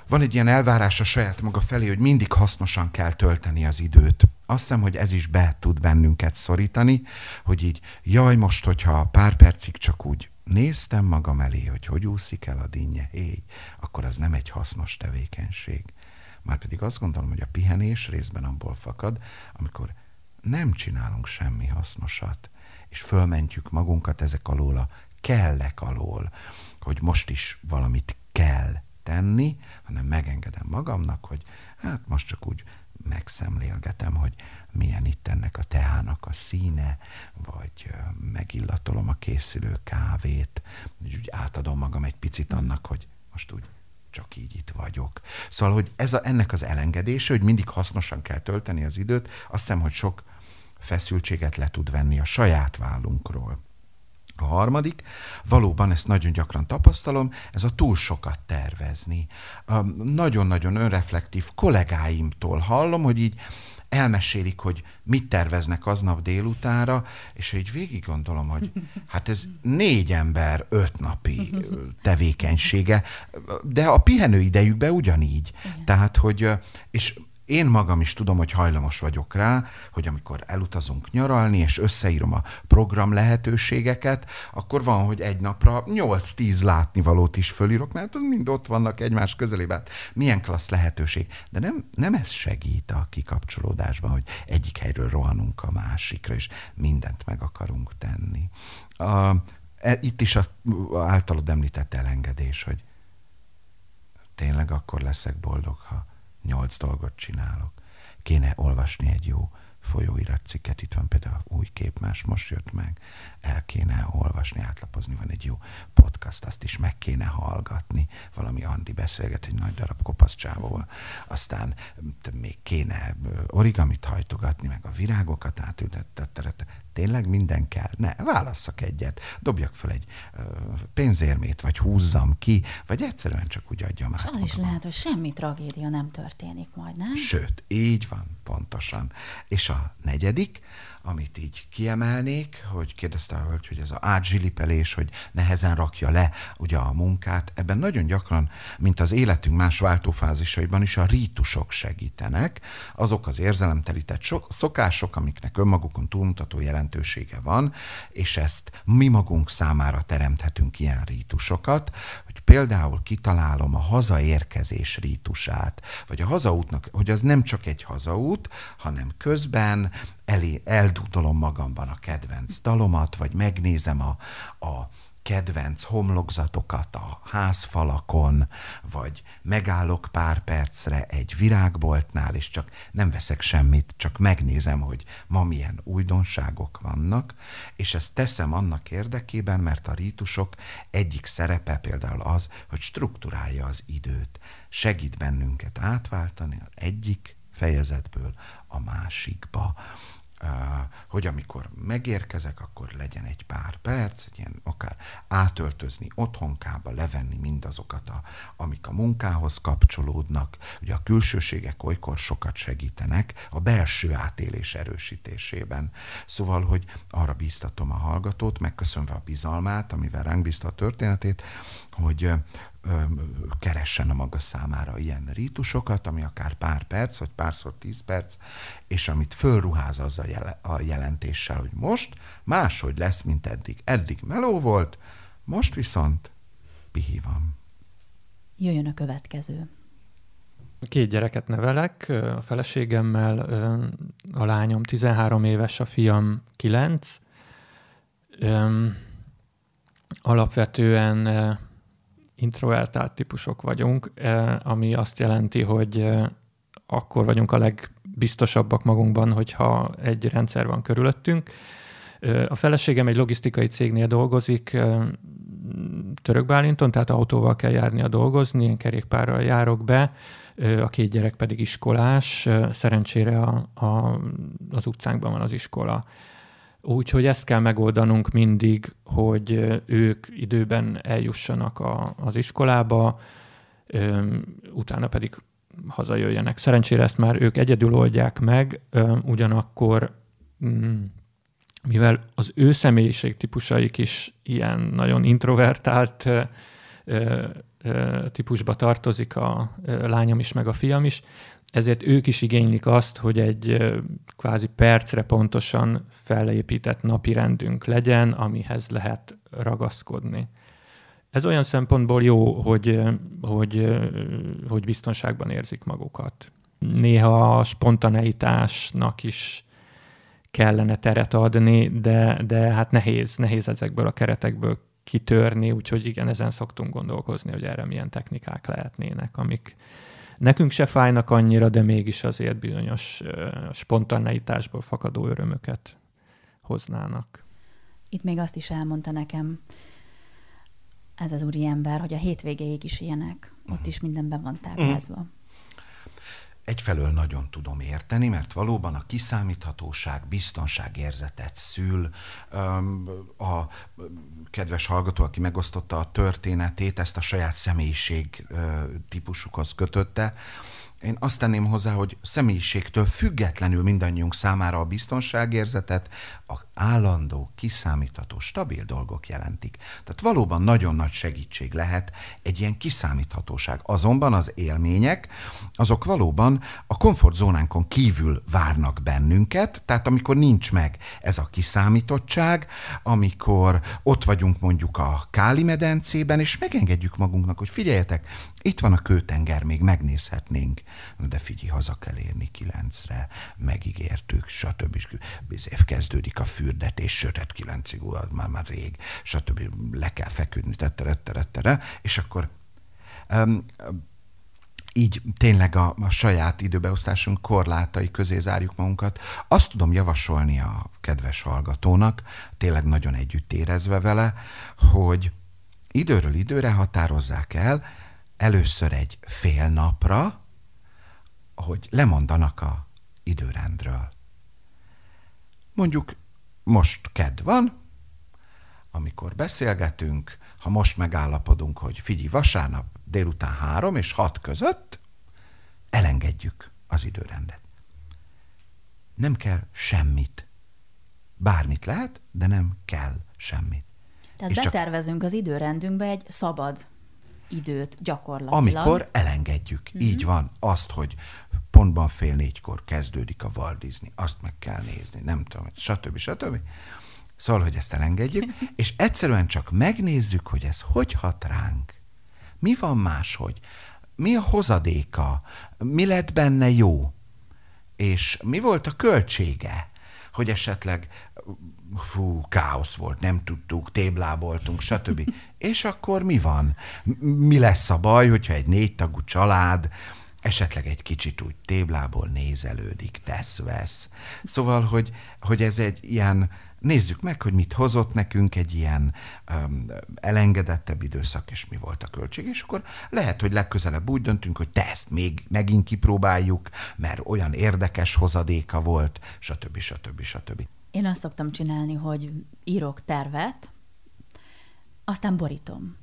B: van egy ilyen elvárás a saját maga felé, hogy mindig hasznosan kell tölteni az időt. Azt hiszem, hogy ez is be tud bennünket szorítani, hogy így, jaj, most, hogyha pár percig csak úgy néztem magam elé, hogy hogy úszik el a dinnye, héj, akkor az nem egy hasznos tevékenység. Márpedig azt gondolom, hogy a pihenés részben abból fakad, amikor nem csinálunk semmi hasznosat, és fölmentjük magunkat ezek alól a kellek alól, hogy most is valamit kell tenni, hanem megengedem magamnak, hogy hát most csak úgy megszemlélgetem, hogy milyen itt ennek a teának a színe, vagy megillatolom a készülő kávét, úgy, úgy átadom magam egy picit annak, hogy most úgy csak így itt vagyok. Szóval, hogy ez a, ennek az elengedése, hogy mindig hasznosan kell tölteni az időt, azt hiszem, hogy sok feszültséget le tud venni a saját vállunkról. A harmadik, valóban ezt nagyon gyakran tapasztalom, ez a túl sokat tervezni. Nagyon-nagyon önreflektív kollégáimtól hallom, hogy így elmesélik, hogy mit terveznek aznap délutára, és így végig gondolom, hogy [laughs] hát ez négy ember öt napi [laughs] tevékenysége, de a pihenő idejükben ugyanígy. Igen. Tehát, hogy, és én magam is tudom, hogy hajlamos vagyok rá, hogy amikor elutazunk nyaralni, és összeírom a program lehetőségeket, akkor van, hogy egy napra 8-10 látnivalót is fölírok, mert az mind ott vannak egymás közelében. Milyen klassz lehetőség. De nem, nem ez segít a kikapcsolódásban, hogy egyik helyről rohanunk a másikra, és mindent meg akarunk tenni. A, e, itt is azt általad említett elengedés, hogy tényleg akkor leszek boldog, ha nyolc dolgot csinálok. Kéne olvasni egy jó folyóiratcikket, itt van például új képmás, most jött meg, el kéne olvasni, átlapozni, van egy jó podcast, azt is meg kéne hallgatni, valami Andi beszélget egy nagy darab kopasz csávóval, aztán még kéne origamit hajtogatni, meg a virágokat átültetett, tényleg minden kell? Ne, válasszak egyet, dobjak fel egy ö, pénzérmét, vagy húzzam ki, vagy egyszerűen csak úgy adjam át.
A: Az is lehet, hogy semmi tragédia nem történik majd, nem?
B: Sőt, így van, pontosan. És a negyedik, amit így kiemelnék, hogy kérdezte a hölgy, hogy ez a átzsilipelés, hogy nehezen rakja le ugye a munkát, ebben nagyon gyakran, mint az életünk más váltófázisaiban is a rítusok segítenek, azok az érzelemtelített szokások, amiknek önmagukon túlmutató jelentősége van, és ezt mi magunk számára teremthetünk ilyen rítusokat, hogy például kitalálom a hazaérkezés rítusát, vagy a hazaútnak, hogy az nem csak egy hazaút, hanem közben elé, eldudolom magamban a kedvenc dalomat, vagy megnézem a, a kedvenc homlokzatokat a házfalakon, vagy megállok pár percre egy virágboltnál, és csak nem veszek semmit, csak megnézem, hogy ma milyen újdonságok vannak, és ezt teszem annak érdekében, mert a rítusok egyik szerepe például az, hogy strukturálja az időt, segít bennünket átváltani az egyik fejezetből a másikba hogy amikor megérkezek, akkor legyen egy pár perc, egy ilyen akár átöltözni otthonkába, levenni mindazokat, a, amik a munkához kapcsolódnak. Ugye a külsőségek olykor sokat segítenek a belső átélés erősítésében. Szóval, hogy arra bíztatom a hallgatót, megköszönve a bizalmát, amivel ránk bízta a történetét, hogy keressen a maga számára ilyen rítusokat, ami akár pár perc, vagy párszor tíz perc, és amit fölruház az a, jel- a jelentéssel, hogy most máshogy lesz, mint eddig. Eddig meló volt, Most viszont pihi van.
A: Jöjjön a következő.
D: Két gyereket nevelek a feleségemmel, a lányom 13 éves, a fiam 9. Alapvetően introvertált típusok vagyunk, ami azt jelenti, hogy akkor vagyunk a legbiztosabbak magunkban, hogyha egy rendszer van körülöttünk. A feleségem egy logisztikai cégnél dolgozik, Törökbálinton, tehát autóval kell járnia dolgozni, én kerékpárral járok be, a két gyerek pedig iskolás, szerencsére a, a, az utcánkban van az iskola. Úgyhogy ezt kell megoldanunk mindig, hogy ők időben eljussanak a, az iskolába, utána pedig hazajöjjenek. Szerencsére ezt már ők egyedül oldják meg, ugyanakkor mm, mivel az ő személyiség típusaik is ilyen nagyon introvertált típusba tartozik a lányom is, meg a fiam is, ezért ők is igénylik azt, hogy egy kvázi percre pontosan felépített napi rendünk legyen, amihez lehet ragaszkodni. Ez olyan szempontból jó, hogy, hogy, hogy biztonságban érzik magukat. Néha a spontaneitásnak is kellene teret adni, de, de hát nehéz, nehéz ezekből a keretekből kitörni, úgyhogy igen, ezen szoktunk gondolkozni, hogy erre milyen technikák lehetnének, amik nekünk se fájnak annyira, de mégis azért bizonyos spontaneitásból fakadó örömöket hoznának.
A: Itt még azt is elmondta nekem ez az úriember, hogy a hétvégéig is ilyenek. Ott is mindenben van táblázva.
B: Egyfelől nagyon tudom érteni, mert valóban a kiszámíthatóság, biztonságérzetet szül. A kedves hallgató, aki megosztotta a történetét, ezt a saját személyiség típusukhoz kötötte, én azt tenném hozzá, hogy személyiségtől függetlenül mindannyiunk számára a biztonságérzetet a állandó, kiszámítható, stabil dolgok jelentik. Tehát valóban nagyon nagy segítség lehet egy ilyen kiszámíthatóság. Azonban az élmények, azok valóban a komfortzónánkon kívül várnak bennünket, tehát amikor nincs meg ez a kiszámítottság, amikor ott vagyunk mondjuk a Káli medencében, és megengedjük magunknak, hogy figyeljetek, itt van a kőtenger, még megnézhetnénk. De figyelj, haza kell érni kilencre, megígértük, stb. Év kezdődik a fürdetés, sötét kilencig, már, már rég, stb. Le kell feküdni, tettere, tettere, és akkor um, így tényleg a, a saját időbeosztásunk korlátai közé zárjuk magunkat. Azt tudom javasolni a kedves hallgatónak, tényleg nagyon együtt érezve vele, hogy időről időre határozzák el, először egy fél napra, hogy lemondanak a időrendről. Mondjuk most ked van, amikor beszélgetünk, ha most megállapodunk, hogy figyelj, vasárnap délután három és hat között, elengedjük az időrendet. Nem kell semmit. Bármit lehet, de nem kell semmit.
A: Tehát és betervezünk csak... az időrendünkbe egy szabad időt gyakorlatilag.
B: Amikor elengedjük. Mm-hmm. Így van. Azt, hogy pontban fél négykor kezdődik a Walt azt meg kell nézni, nem tudom, stb. stb. Szóval, hogy ezt elengedjük, [laughs] és egyszerűen csak megnézzük, hogy ez hogy hat ránk. Mi van máshogy? Mi a hozadéka? Mi lett benne jó? És mi volt a költsége? Hogy esetleg fú, káosz volt, nem tudtuk, tébláboltunk, stb. [laughs] És akkor mi van? Mi lesz a baj, hogyha egy négytagú család esetleg egy kicsit úgy téblából nézelődik, tesz-vesz. Szóval, hogy, hogy ez egy ilyen, nézzük meg, hogy mit hozott nekünk egy ilyen um, elengedettebb időszak, és mi volt a költség, és akkor lehet, hogy legközelebb úgy döntünk, hogy te ezt még megint kipróbáljuk, mert olyan érdekes hozadéka volt, stb. stb. stb.
A: Én azt szoktam csinálni, hogy írok tervet, aztán borítom.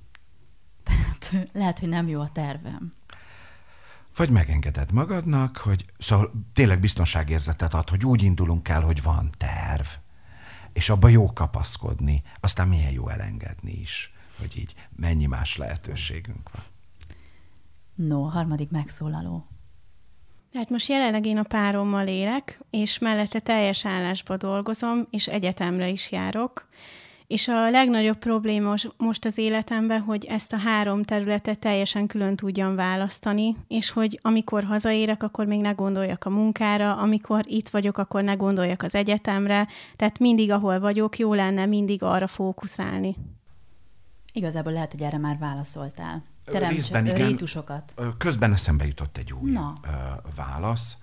A: [laughs] Tehát lehet, hogy nem jó a tervem.
B: Vagy megengeded magadnak, hogy szóval tényleg biztonságérzetet ad, hogy úgy indulunk el, hogy van terv, és abba jó kapaszkodni, aztán milyen jó elengedni is, hogy így mennyi más lehetőségünk van.
A: No, harmadik megszólaló.
E: Hát most jelenleg én a párommal élek, és mellette teljes állásba dolgozom, és egyetemre is járok, És a legnagyobb probléma most az életemben, hogy ezt a három területet teljesen külön tudjam választani, és hogy amikor hazaérek, akkor még ne gondoljak a munkára, amikor itt vagyok, akkor ne gondoljak az egyetemre, tehát mindig, ahol vagyok, jó lenne mindig arra fókuszálni.
A: Igazából lehet, hogy erre már válaszoltál.
B: Teremts. Rétusokat. Közben eszembe jutott egy új Na. válasz.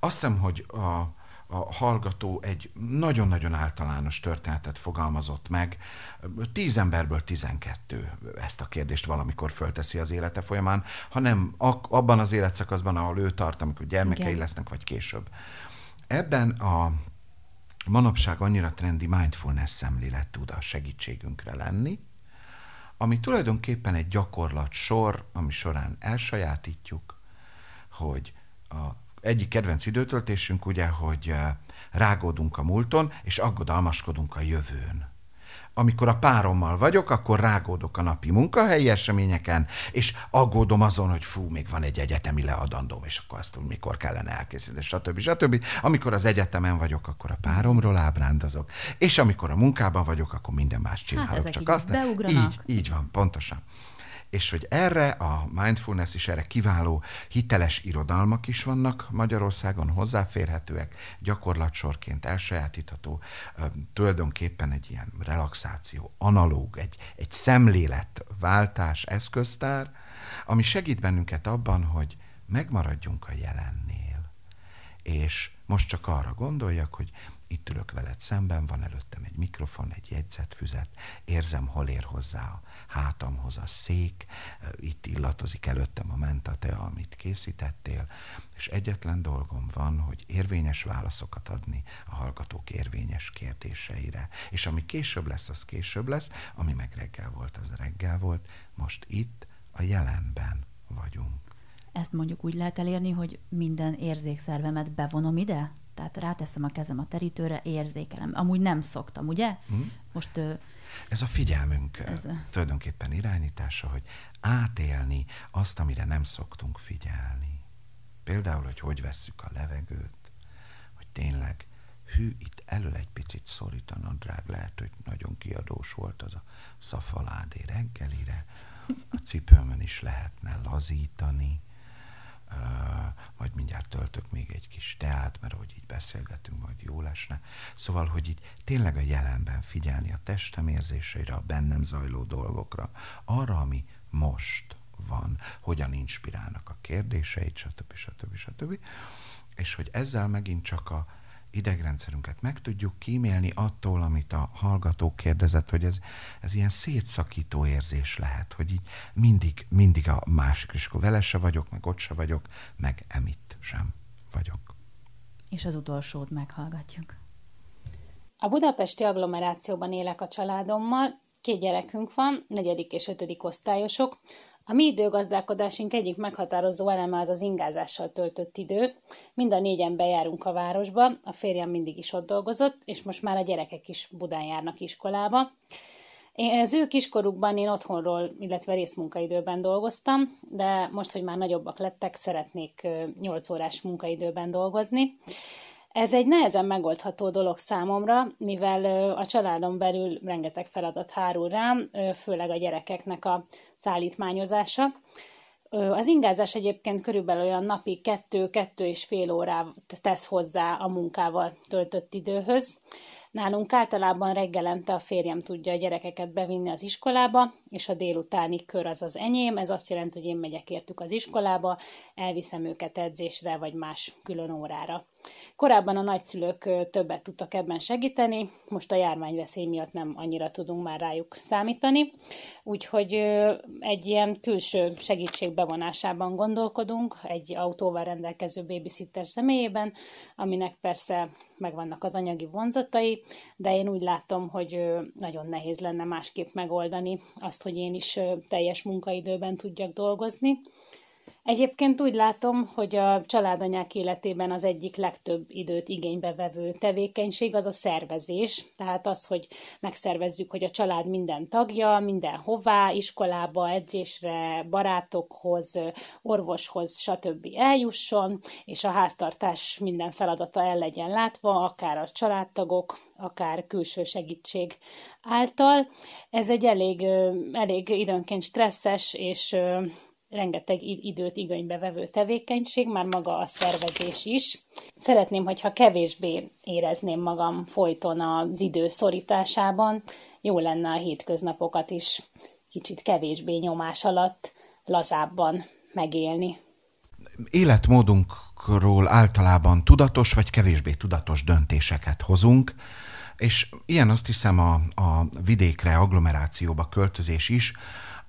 B: Azt hiszem, hogy a, a hallgató egy nagyon-nagyon általános történetet fogalmazott meg. Tíz emberből tizenkettő ezt a kérdést valamikor fölteszi az élete folyamán, hanem abban az életszakaszban, ahol ő tart, amikor gyermekei Igen. lesznek, vagy később. Ebben a manapság annyira trendi mindfulness szemlélet tud a segítségünkre lenni, ami tulajdonképpen egy gyakorlat sor, ami során elsajátítjuk, hogy a egyik kedvenc időtöltésünk ugye, hogy eh, rágódunk a múlton, és aggodalmaskodunk a jövőn amikor a párommal vagyok, akkor rágódok a napi munkahelyi eseményeken, és aggódom azon, hogy fú, még van egy egyetemi leadandóm, és akkor azt mikor kellene elkészíteni, stb. stb. Amikor az egyetemen vagyok, akkor a páromról ábrándozok, és amikor a munkában vagyok, akkor minden más csinálok. Hát
A: csak azt. Beugranak.
B: Így, így van, pontosan és hogy erre a mindfulness is erre kiváló hiteles irodalmak is vannak Magyarországon, hozzáférhetőek, gyakorlatsorként elsajátítható, tulajdonképpen egy ilyen relaxáció, analóg, egy, egy szemléletváltás eszköztár, ami segít bennünket abban, hogy megmaradjunk a jelennél. És most csak arra gondoljak, hogy itt ülök veled szemben, van előttem egy mikrofon, egy jegyzetfüzet, érzem, hol ér hozzá a hátamhoz a szék, itt illatozik előttem a menta te, amit készítettél, és egyetlen dolgom van, hogy érvényes válaszokat adni a hallgatók érvényes kérdéseire. És ami később lesz, az később lesz, ami meg reggel volt, az reggel volt, most itt a jelenben vagyunk.
A: Ezt mondjuk úgy lehet elérni, hogy minden érzékszervemet bevonom ide? Tehát ráteszem a kezem a terítőre, érzékelem. Amúgy nem szoktam, ugye? Hmm. Most
B: ez a figyelmünk Ez a... tulajdonképpen irányítása, hogy átélni azt, amire nem szoktunk figyelni. Például, hogy hogy vesszük a levegőt, hogy tényleg hű, itt elől egy picit szorít a nadrág, lehet, hogy nagyon kiadós volt az a szafaládé reggelire, a cipőmön is lehetne lazítani, majd mindjárt töltök még egy kis teát, mert hogy így beszélgetünk, majd jó lesne. Szóval, hogy így tényleg a jelenben figyelni a testem érzéseire, a bennem zajló dolgokra, arra, ami most van, hogyan inspirálnak a kérdéseit, stb. stb. stb. stb. És hogy ezzel megint csak a, idegrendszerünket meg tudjuk kímélni attól, amit a hallgató kérdezett, hogy ez, ez ilyen szétszakító érzés lehet, hogy így mindig, mindig a másik, és akkor vele se vagyok, meg ott se vagyok, meg emitt sem vagyok.
A: És az utolsót meghallgatjuk.
F: A budapesti agglomerációban élek a családommal, két gyerekünk van, negyedik és ötödik osztályosok, a mi időgazdálkodásunk egyik meghatározó eleme az az ingázással töltött idő. Mind a négyen bejárunk a városba, a férjem mindig is ott dolgozott, és most már a gyerekek is Budán járnak iskolába. Az ő kiskorukban én otthonról, illetve részmunkaidőben dolgoztam, de most, hogy már nagyobbak lettek, szeretnék 8 órás munkaidőben dolgozni. Ez egy nehezen megoldható dolog számomra, mivel a családon belül rengeteg feladat hárul rám, főleg a gyerekeknek a szállítmányozása. Az ingázás egyébként körülbelül olyan napi kettő-kettő és fél órát tesz hozzá a munkával töltött időhöz. Nálunk általában reggelente a férjem tudja a gyerekeket bevinni az iskolába, és a délutáni kör az az enyém, ez azt jelenti, hogy én megyek értük az iskolába, elviszem őket edzésre vagy más külön órára. Korábban a nagyszülők többet tudtak ebben segíteni, most a járványveszély miatt nem annyira tudunk már rájuk számítani, úgyhogy egy ilyen külső segítség bevonásában gondolkodunk, egy autóval rendelkező babysitter személyében, aminek persze megvannak az anyagi vonzatai, de én úgy látom, hogy nagyon nehéz lenne másképp megoldani azt, hogy én is teljes munkaidőben tudjak dolgozni. Egyébként úgy látom, hogy a családanyák életében az egyik legtöbb időt igénybe vevő tevékenység az a szervezés. Tehát az, hogy megszervezzük, hogy a család minden tagja, minden hová, iskolába, edzésre, barátokhoz, orvoshoz, stb. eljusson, és a háztartás minden feladata el legyen látva, akár a családtagok, akár külső segítség által. Ez egy elég, elég időnként stresszes és rengeteg időt igénybe vevő tevékenység, már maga a szervezés is. Szeretném, hogyha kevésbé érezném magam folyton az idő szorításában, jó lenne a hétköznapokat is kicsit kevésbé nyomás alatt, lazábban megélni.
B: Életmódunkról általában tudatos vagy kevésbé tudatos döntéseket hozunk, és ilyen azt hiszem a, a vidékre, agglomerációba költözés is,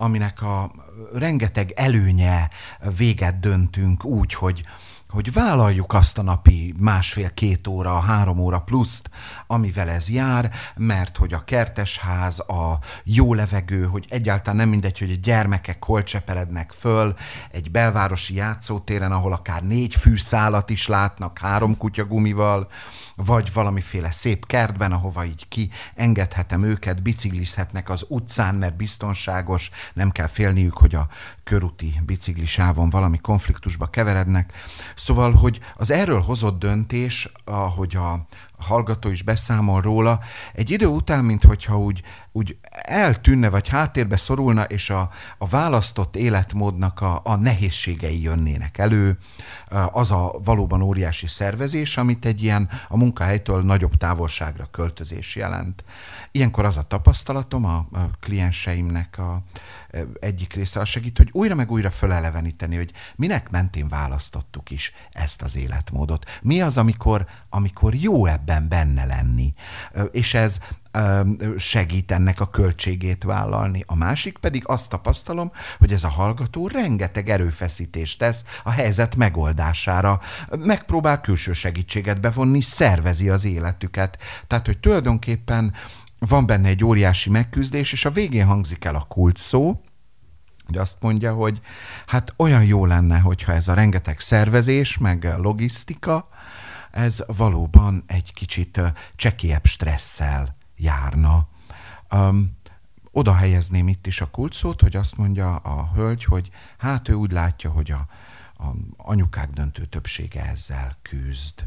B: aminek a rengeteg előnye véget döntünk úgy, hogy, hogy vállaljuk azt a napi másfél-két óra, három óra pluszt, amivel ez jár, mert hogy a kertesház, a jó levegő, hogy egyáltalán nem mindegy, hogy a gyermekek hol cseperednek föl, egy belvárosi játszótéren, ahol akár négy fűszálat is látnak három kutyagumival, vagy valamiféle szép kertben, ahova így ki engedhetem őket, biciklizhetnek az utcán, mert biztonságos, nem kell félniük, hogy a körúti biciklisávon valami konfliktusba keverednek. Szóval, hogy az erről hozott döntés, ahogy a hallgató is beszámol róla, egy idő után, mint hogyha úgy, úgy eltűnne, vagy háttérbe szorulna, és a, a választott életmódnak a, a nehézségei jönnének elő, az a valóban óriási szervezés, amit egy ilyen a munkahelytől nagyobb távolságra költözés jelent. Ilyenkor az a tapasztalatom a, a klienseimnek a, egyik része az segít, hogy újra meg újra föleleveníteni, hogy minek mentén választottuk is ezt az életmódot. Mi az, amikor, amikor jó ebben benne lenni. És ez segít ennek a költségét vállalni. A másik pedig azt tapasztalom, hogy ez a hallgató rengeteg erőfeszítést tesz a helyzet megoldására. Megpróbál külső segítséget bevonni, szervezi az életüket. Tehát, hogy tulajdonképpen van benne egy óriási megküzdés, és a végén hangzik el a kult szó, hogy azt mondja, hogy hát olyan jó lenne, hogyha ez a rengeteg szervezés, meg logisztika, ez valóban egy kicsit csekélyebb stresszel járna. Um, oda helyezném itt is a kulcsszót, hogy azt mondja a hölgy, hogy hát ő úgy látja, hogy a, a anyukák döntő többsége ezzel küzd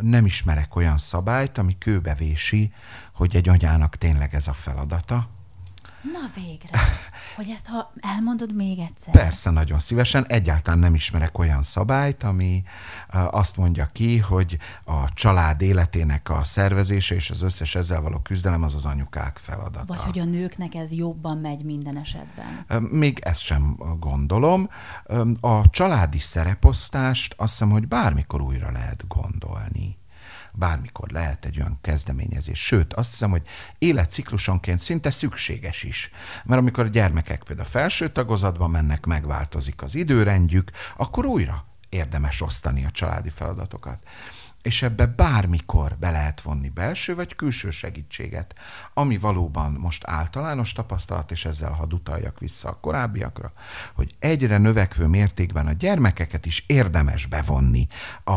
B: nem ismerek olyan szabályt, ami kőbevési, hogy egy anyának tényleg ez a feladata.
A: Na végre, [laughs] hogy ezt ha elmondod még egyszer.
B: Persze, nagyon szívesen. Egyáltalán nem ismerek olyan szabályt, ami azt mondja ki, hogy a család életének a szervezése és az összes ezzel való küzdelem az az anyukák feladata.
A: Vagy hogy a nőknek ez jobban megy minden esetben.
B: Még ezt sem gondolom. A családi szereposztást azt hiszem, hogy bármikor újra lehet gondolni bármikor lehet egy olyan kezdeményezés. Sőt, azt hiszem, hogy életciklusonként szinte szükséges is. Mert amikor a gyermekek például a felső tagozatban mennek, megváltozik az időrendjük, akkor újra érdemes osztani a családi feladatokat és ebbe bármikor be lehet vonni belső vagy külső segítséget, ami valóban most általános tapasztalat, és ezzel hadd utaljak vissza a korábbiakra, hogy egyre növekvő mértékben a gyermekeket is érdemes bevonni a,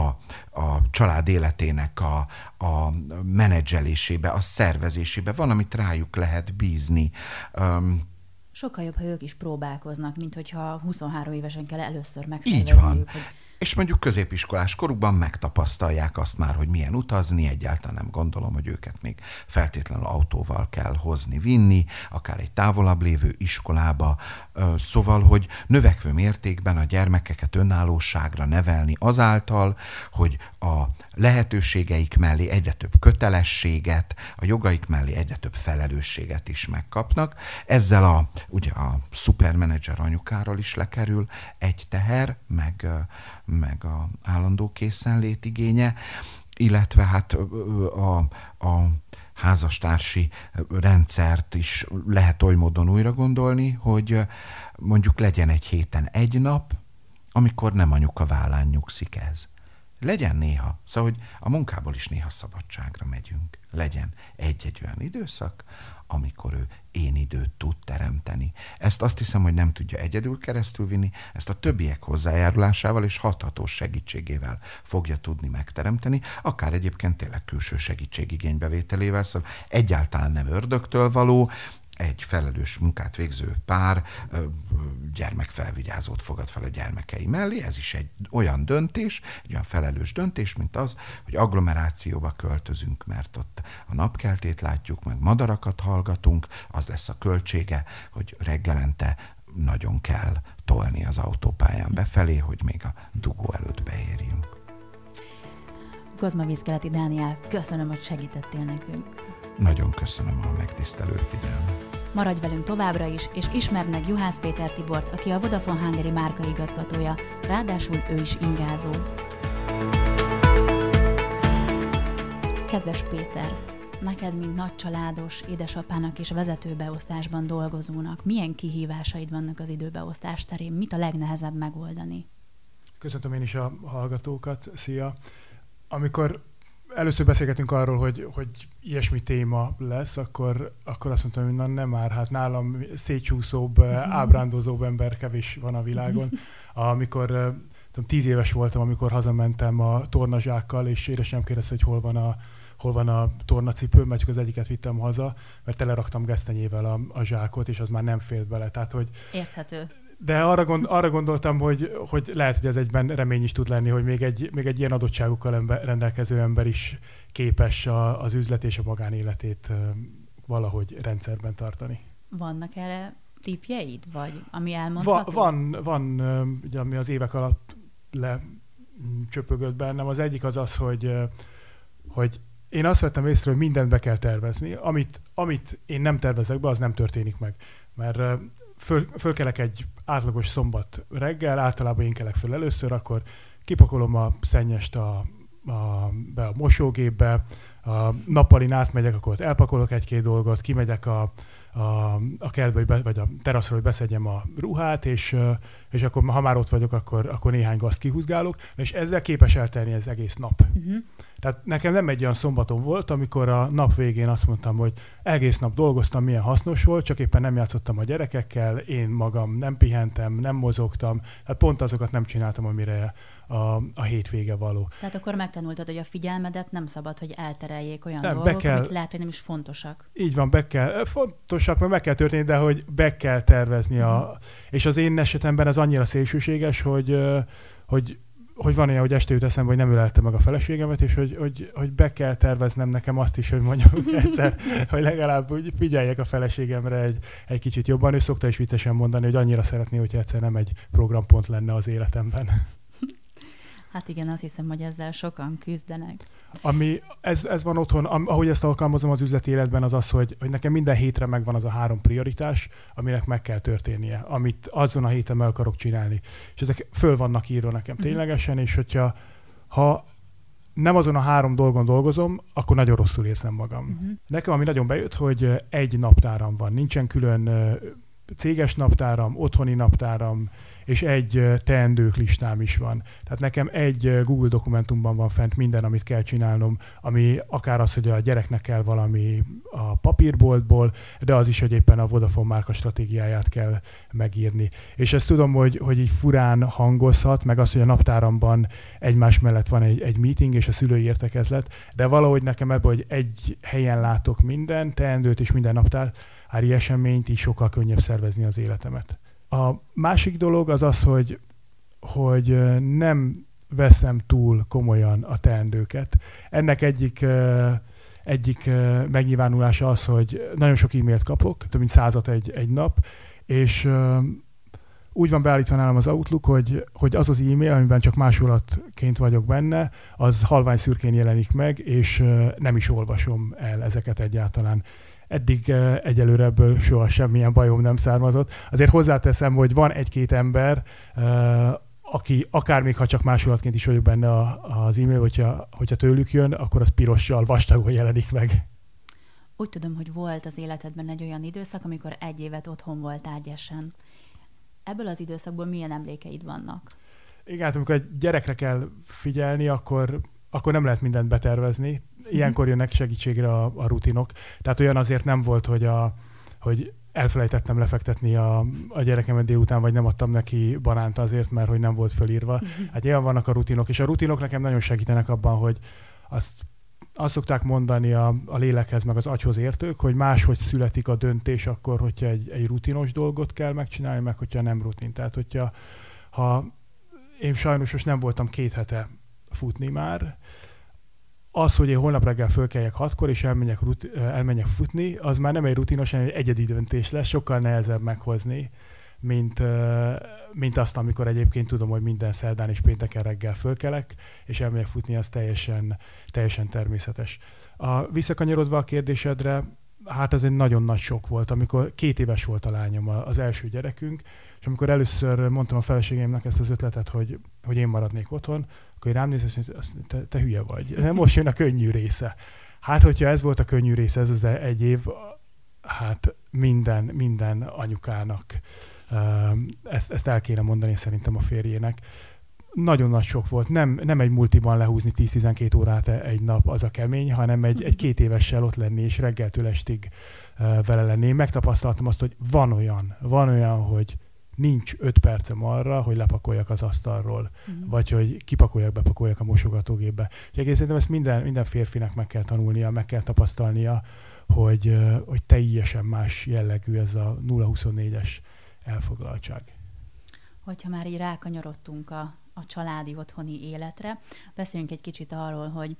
B: a család életének a, a menedzselésébe, a szervezésébe. Van, amit rájuk lehet bízni. Um,
A: Sokkal jobb, ha ők is próbálkoznak, mint hogyha 23 évesen kell először megszervezniük. Így van. Hogy
B: és mondjuk középiskolás korukban megtapasztalják azt már, hogy milyen utazni, egyáltalán nem gondolom, hogy őket még feltétlenül autóval kell hozni, vinni, akár egy távolabb lévő iskolába, szóval, hogy növekvő mértékben a gyermekeket önállóságra nevelni azáltal, hogy a lehetőségeik mellé egyre több kötelességet, a jogaik mellé egyre több felelősséget is megkapnak. Ezzel a, ugye a szupermenedzser anyukáról is lekerül egy teher, meg, meg a állandó készenlét igénye, illetve hát a, a házastársi rendszert is lehet oly módon újra gondolni, hogy mondjuk legyen egy héten egy nap, amikor nem anyuka vállán nyugszik ez legyen néha, szóval, hogy a munkából is néha szabadságra megyünk. Legyen egy-egy olyan időszak, amikor ő én időt tud teremteni. Ezt azt hiszem, hogy nem tudja egyedül keresztül vinni, ezt a többiek hozzájárulásával és hathatós segítségével fogja tudni megteremteni, akár egyébként tényleg külső segítségigénybevételével, szóval egyáltalán nem ördögtől való, egy felelős munkát végző pár gyermekfelvigyázót fogad fel a gyermekei mellé. Ez is egy olyan döntés, egy olyan felelős döntés, mint az, hogy agglomerációba költözünk, mert ott a napkeltét látjuk, meg madarakat hallgatunk, az lesz a költsége, hogy reggelente nagyon kell tolni az autópályán befelé, hogy még a dugó előtt beérjünk.
A: Kozma Vízkeleti Dániel, köszönöm, hogy segítettél nekünk.
B: Nagyon köszönöm a megtisztelő figyelmet.
A: Maradj velünk továbbra is, és ismerd meg Juhász Péter Tibort, aki a Vodafone Hungary márka igazgatója, ráadásul ő is ingázó. Kedves Péter, neked, mint nagy családos édesapának és vezetőbeosztásban dolgozónak, milyen kihívásaid vannak az időbeosztás terén? Mit a legnehezebb megoldani?
G: Köszöntöm én is a hallgatókat. Szia! Amikor először beszélgetünk arról, hogy, hogy ilyesmi téma lesz, akkor, akkor azt mondtam, hogy na nem már, hát nálam szétcsúszóbb, eh, ábrándozóbb ember kevés van a világon. Amikor eh, tudom, tíz éves voltam, amikor hazamentem a tornazsákkal, és édesem kérdezte, hogy hol van a, hol van a tornacipő, mert csak az egyiket vittem haza, mert teleraktam gesztenyével a, a zsákot, és az már nem félt bele. Tehát, hogy
A: Érthető
G: de arra, gond, arra gondoltam, hogy, hogy lehet, hogy ez egyben remény is tud lenni, hogy még egy, még egy ilyen adottságokkal ember, rendelkező ember is képes a, az üzlet és a magánéletét valahogy rendszerben tartani.
A: Vannak erre tipjeid, vagy ami elmondható?
G: Va, van, van, ugye, ami az évek alatt lecsöpögött bennem. Az egyik az az, hogy, hogy én azt vettem észre, hogy mindent be kell tervezni. Amit, amit én nem tervezek be, az nem történik meg. Mert föl, fölkelek egy átlagos szombat reggel, általában én kelek föl először, akkor kipakolom a szennyest a, a, be a mosógépbe, a nappalin átmegyek, akkor ott elpakolok egy-két dolgot, kimegyek a, a, a kertbe, be, vagy a teraszra, hogy beszedjem a ruhát, és, és akkor ha már ott vagyok, akkor, akkor néhány gazt kihúzgálok, és ezzel képes eltenni az egész nap. Uh-huh. Tehát nekem nem egy olyan szombatom volt, amikor a nap végén azt mondtam, hogy egész nap dolgoztam, milyen hasznos volt, csak éppen nem játszottam a gyerekekkel, én magam nem pihentem, nem mozogtam, hát pont azokat nem csináltam, amire a, a hétvége való.
A: Tehát akkor megtanultad, hogy a figyelmedet nem szabad, hogy eltereljék olyan nem, dolgok, kell, amit lehet, hogy nem is fontosak.
G: Így van, be kell, fontosak, mert meg kell történni, de hogy be kell tervezni. Mm. A, mhm. és az én esetemben ez annyira szélsőséges, hogy, hogy hogy van olyan, hogy este jut eszembe, hogy nem ölelte meg a feleségemet, és hogy, hogy, hogy be kell terveznem nekem azt is, hogy mondjam [laughs] egyszer, hogy legalább úgy figyeljek a feleségemre egy, egy kicsit jobban. Ő szokta is viccesen mondani, hogy annyira szeretné, hogyha egyszer nem egy programpont lenne az életemben.
A: Hát igen, azt hiszem, hogy ezzel sokan küzdenek.
G: Ami, ez, ez van otthon, ahogy ezt alkalmazom az üzleti életben, az az, hogy, hogy nekem minden hétre megvan az a három prioritás, aminek meg kell történnie, amit azon a héten meg akarok csinálni. És ezek föl vannak írva nekem mm. ténylegesen, és hogyha ha nem azon a három dolgon dolgozom, akkor nagyon rosszul érzem magam. Uh-huh. Nekem ami nagyon bejött, hogy egy naptáram van, nincsen külön céges naptáram, otthoni naptáram, és egy teendők listám is van. Tehát nekem egy Google dokumentumban van fent minden, amit kell csinálnom, ami akár az, hogy a gyereknek kell valami a papírboltból, de az is, hogy éppen a Vodafone márka stratégiáját kell megírni. És ezt tudom, hogy, hogy így furán hangozhat, meg az, hogy a naptáramban egymás mellett van egy, egy meeting és a szülői értekezlet, de valahogy nekem ebből, hogy egy helyen látok minden teendőt és minden naptár, ári eseményt, így sokkal könnyebb szervezni az életemet. A másik dolog az az, hogy, hogy nem veszem túl komolyan a teendőket. Ennek egyik egyik megnyilvánulása az, hogy nagyon sok e-mailt kapok, több mint százat egy, egy nap, és úgy van beállítva nálam az Outlook, hogy, hogy az az e-mail, amiben csak másolatként vagyok benne, az halvány szürkén jelenik meg, és nem is olvasom el ezeket egyáltalán eddig egyelőre ebből soha semmilyen bajom nem származott. Azért hozzáteszem, hogy van egy-két ember, aki akár még ha csak másolatként is vagyok benne az e-mail, hogyha, hogyha tőlük jön, akkor az pirossal, vastagon jelenik meg.
A: Úgy tudom, hogy volt az életedben egy olyan időszak, amikor egy évet otthon voltál gyesen. Ebből az időszakból milyen emlékeid vannak?
G: Igen, hát amikor egy gyerekre kell figyelni, akkor, akkor nem lehet mindent betervezni. Ilyenkor jönnek segítségre a, a rutinok. Tehát olyan azért nem volt, hogy, a, hogy elfelejtettem lefektetni a, a gyerekemet délután, vagy nem adtam neki banánt azért, mert hogy nem volt fölírva. Hát ilyen vannak a rutinok, és a rutinok nekem nagyon segítenek abban, hogy azt azt szokták mondani a, a lélekhez, meg az agyhoz értők, hogy máshogy születik a döntés akkor, hogyha egy, egy rutinos dolgot kell megcsinálni, meg hogyha nem rutin. Tehát, hogyha ha én sajnos most nem voltam két hete futni már, az, hogy én holnap reggel fölkeljek hatkor, és elmenjek, elmenjek futni, az már nem egy rutinos, hanem egy egyedi döntés lesz, sokkal nehezebb meghozni, mint, mint azt, amikor egyébként tudom, hogy minden szerdán és pénteken reggel fölkelek, és elmegyek futni, az teljesen, teljesen természetes. A, visszakanyarodva a kérdésedre, hát ez egy nagyon nagy sok volt, amikor két éves volt a lányom, az első gyerekünk, és amikor először mondtam a feleségemnek ezt az ötletet, hogy, hogy én maradnék otthon, akkor én rám néz, hogy te, te hülye vagy. [laughs] Nem most jön a könnyű része. Hát, hogyha ez volt a könnyű része, ez az egy év, hát minden, minden anyukának ezt, ezt el kéne mondani szerintem a férjének. Nagyon nagy sok volt. Nem, nem egy multiban lehúzni 10-12 órát e, egy nap az a kemény, hanem egy, egy két évessel ott lenni, és reggeltől estig vele lenni. Megtapasztaltam azt, hogy van olyan, van olyan, hogy nincs öt percem arra, hogy lepakoljak az asztalról, mm. vagy hogy kipakoljak, bepakoljak a mosogatógépbe. Úgyhogy szerintem ezt minden, minden férfinak meg kell tanulnia, meg kell tapasztalnia, hogy, hogy teljesen más jellegű ez a 0-24-es elfoglaltság.
A: Hogyha már így rákanyarodtunk a, a családi otthoni életre, beszéljünk egy kicsit arról, hogy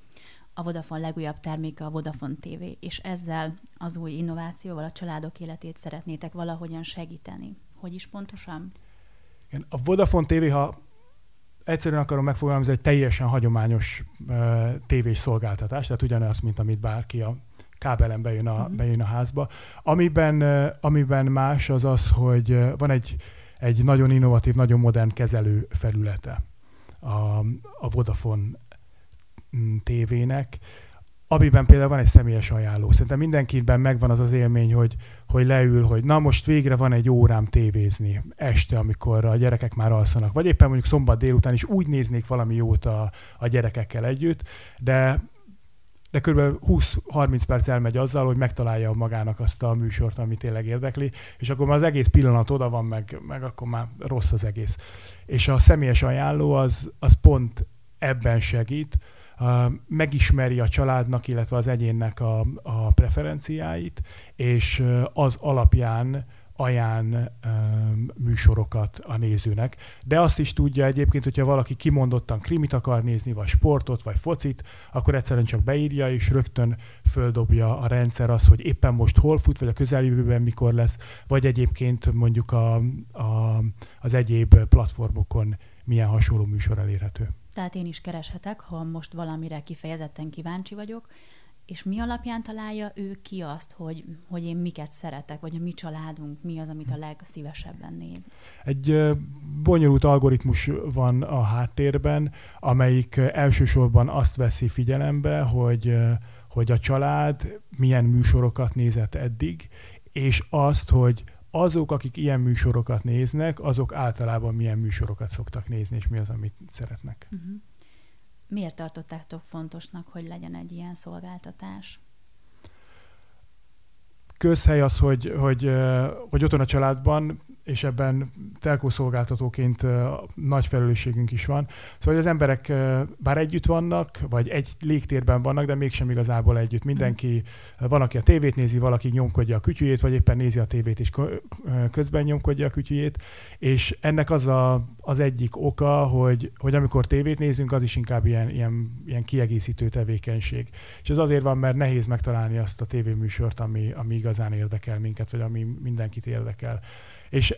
A: a Vodafone legújabb terméke a Vodafone TV, és ezzel az új innovációval a családok életét szeretnétek valahogyan segíteni. Hogy is pontosan?
G: Igen, a Vodafone TV, ha egyszerűen akarom megfogalmazni, egy teljesen hagyományos uh, tévés szolgáltatás, tehát ugyanaz, mint amit bárki a kábelen bejön a, uh-huh. bejön a házba. Amiben, amiben más az az, hogy van egy, egy nagyon innovatív, nagyon modern kezelő felülete a, a Vodafone mm, tévének, amiben például van egy személyes ajánló. Szerintem mindenkiben megvan az az élmény, hogy, hogy leül, hogy na most végre van egy órám tévézni este, amikor a gyerekek már alszanak. Vagy éppen mondjuk szombat délután is úgy néznék valami jót a, a gyerekekkel együtt, de de kb. 20-30 perc elmegy azzal, hogy megtalálja magának azt a műsort, ami tényleg érdekli, és akkor már az egész pillanat oda van, meg, meg akkor már rossz az egész. És a személyes ajánló az, az pont ebben segít, megismeri a családnak, illetve az egyénnek a, a preferenciáit, és az alapján ajánl műsorokat a nézőnek. De azt is tudja egyébként, hogyha valaki kimondottan krimit akar nézni, vagy sportot, vagy focit, akkor egyszerűen csak beírja, és rögtön földobja a rendszer az, hogy éppen most hol fut, vagy a közeljövőben mikor lesz, vagy egyébként mondjuk a, a, az egyéb platformokon milyen hasonló műsor elérhető.
A: Tehát én is kereshetek, ha most valamire kifejezetten kíváncsi vagyok, és mi alapján találja ő ki azt, hogy, hogy én miket szeretek, vagy a mi családunk mi az, amit a legszívesebben néz?
G: Egy bonyolult algoritmus van a háttérben, amelyik elsősorban azt veszi figyelembe, hogy, hogy a család milyen műsorokat nézett eddig, és azt, hogy azok, akik ilyen műsorokat néznek, azok általában milyen műsorokat szoktak nézni, és mi az, amit szeretnek. Uh-huh.
A: Miért tartottátok fontosnak, hogy legyen egy ilyen szolgáltatás?
G: Közhely az, hogy, hogy, hogy otthon a családban és ebben telkó szolgáltatóként nagy felelősségünk is van. Szóval az emberek bár együtt vannak, vagy egy légtérben vannak, de mégsem igazából együtt. Mindenki, van, aki a tévét nézi, valaki nyomkodja a kütyüjét, vagy éppen nézi a tévét és közben nyomkodja a kütyüjét, és ennek az a, az egyik oka, hogy, hogy amikor tévét nézünk, az is inkább ilyen, ilyen, ilyen kiegészítő tevékenység. És ez azért van, mert nehéz megtalálni azt a tévéműsort, ami, ami igazán érdekel minket, vagy ami mindenkit érdekel. És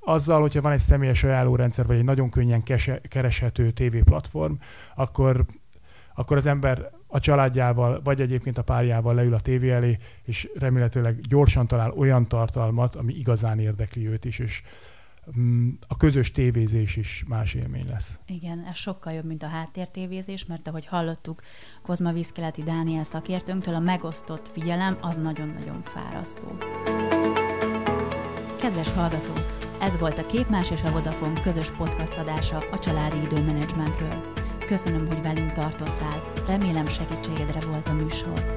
G: azzal, hogyha van egy személyes ajánlórendszer, vagy egy nagyon könnyen kese, kereshető TV platform, akkor, akkor az ember a családjával, vagy egyébként a párjával leül a tévé elé, és remélhetőleg gyorsan talál olyan tartalmat, ami igazán érdekli őt is, és mm, a közös tévézés is más élmény lesz.
A: Igen, ez sokkal jobb, mint a háttértévézés, mert ahogy hallottuk Kozma Vízkeleti Dániel szakértőnktől, a megosztott figyelem az nagyon-nagyon fárasztó. Kedves hallgató, Ez volt a Képmás és a Vodafone közös podcast adása a családi időmenedzsmentről. Köszönöm, hogy velünk tartottál, remélem segítségedre volt a műsor.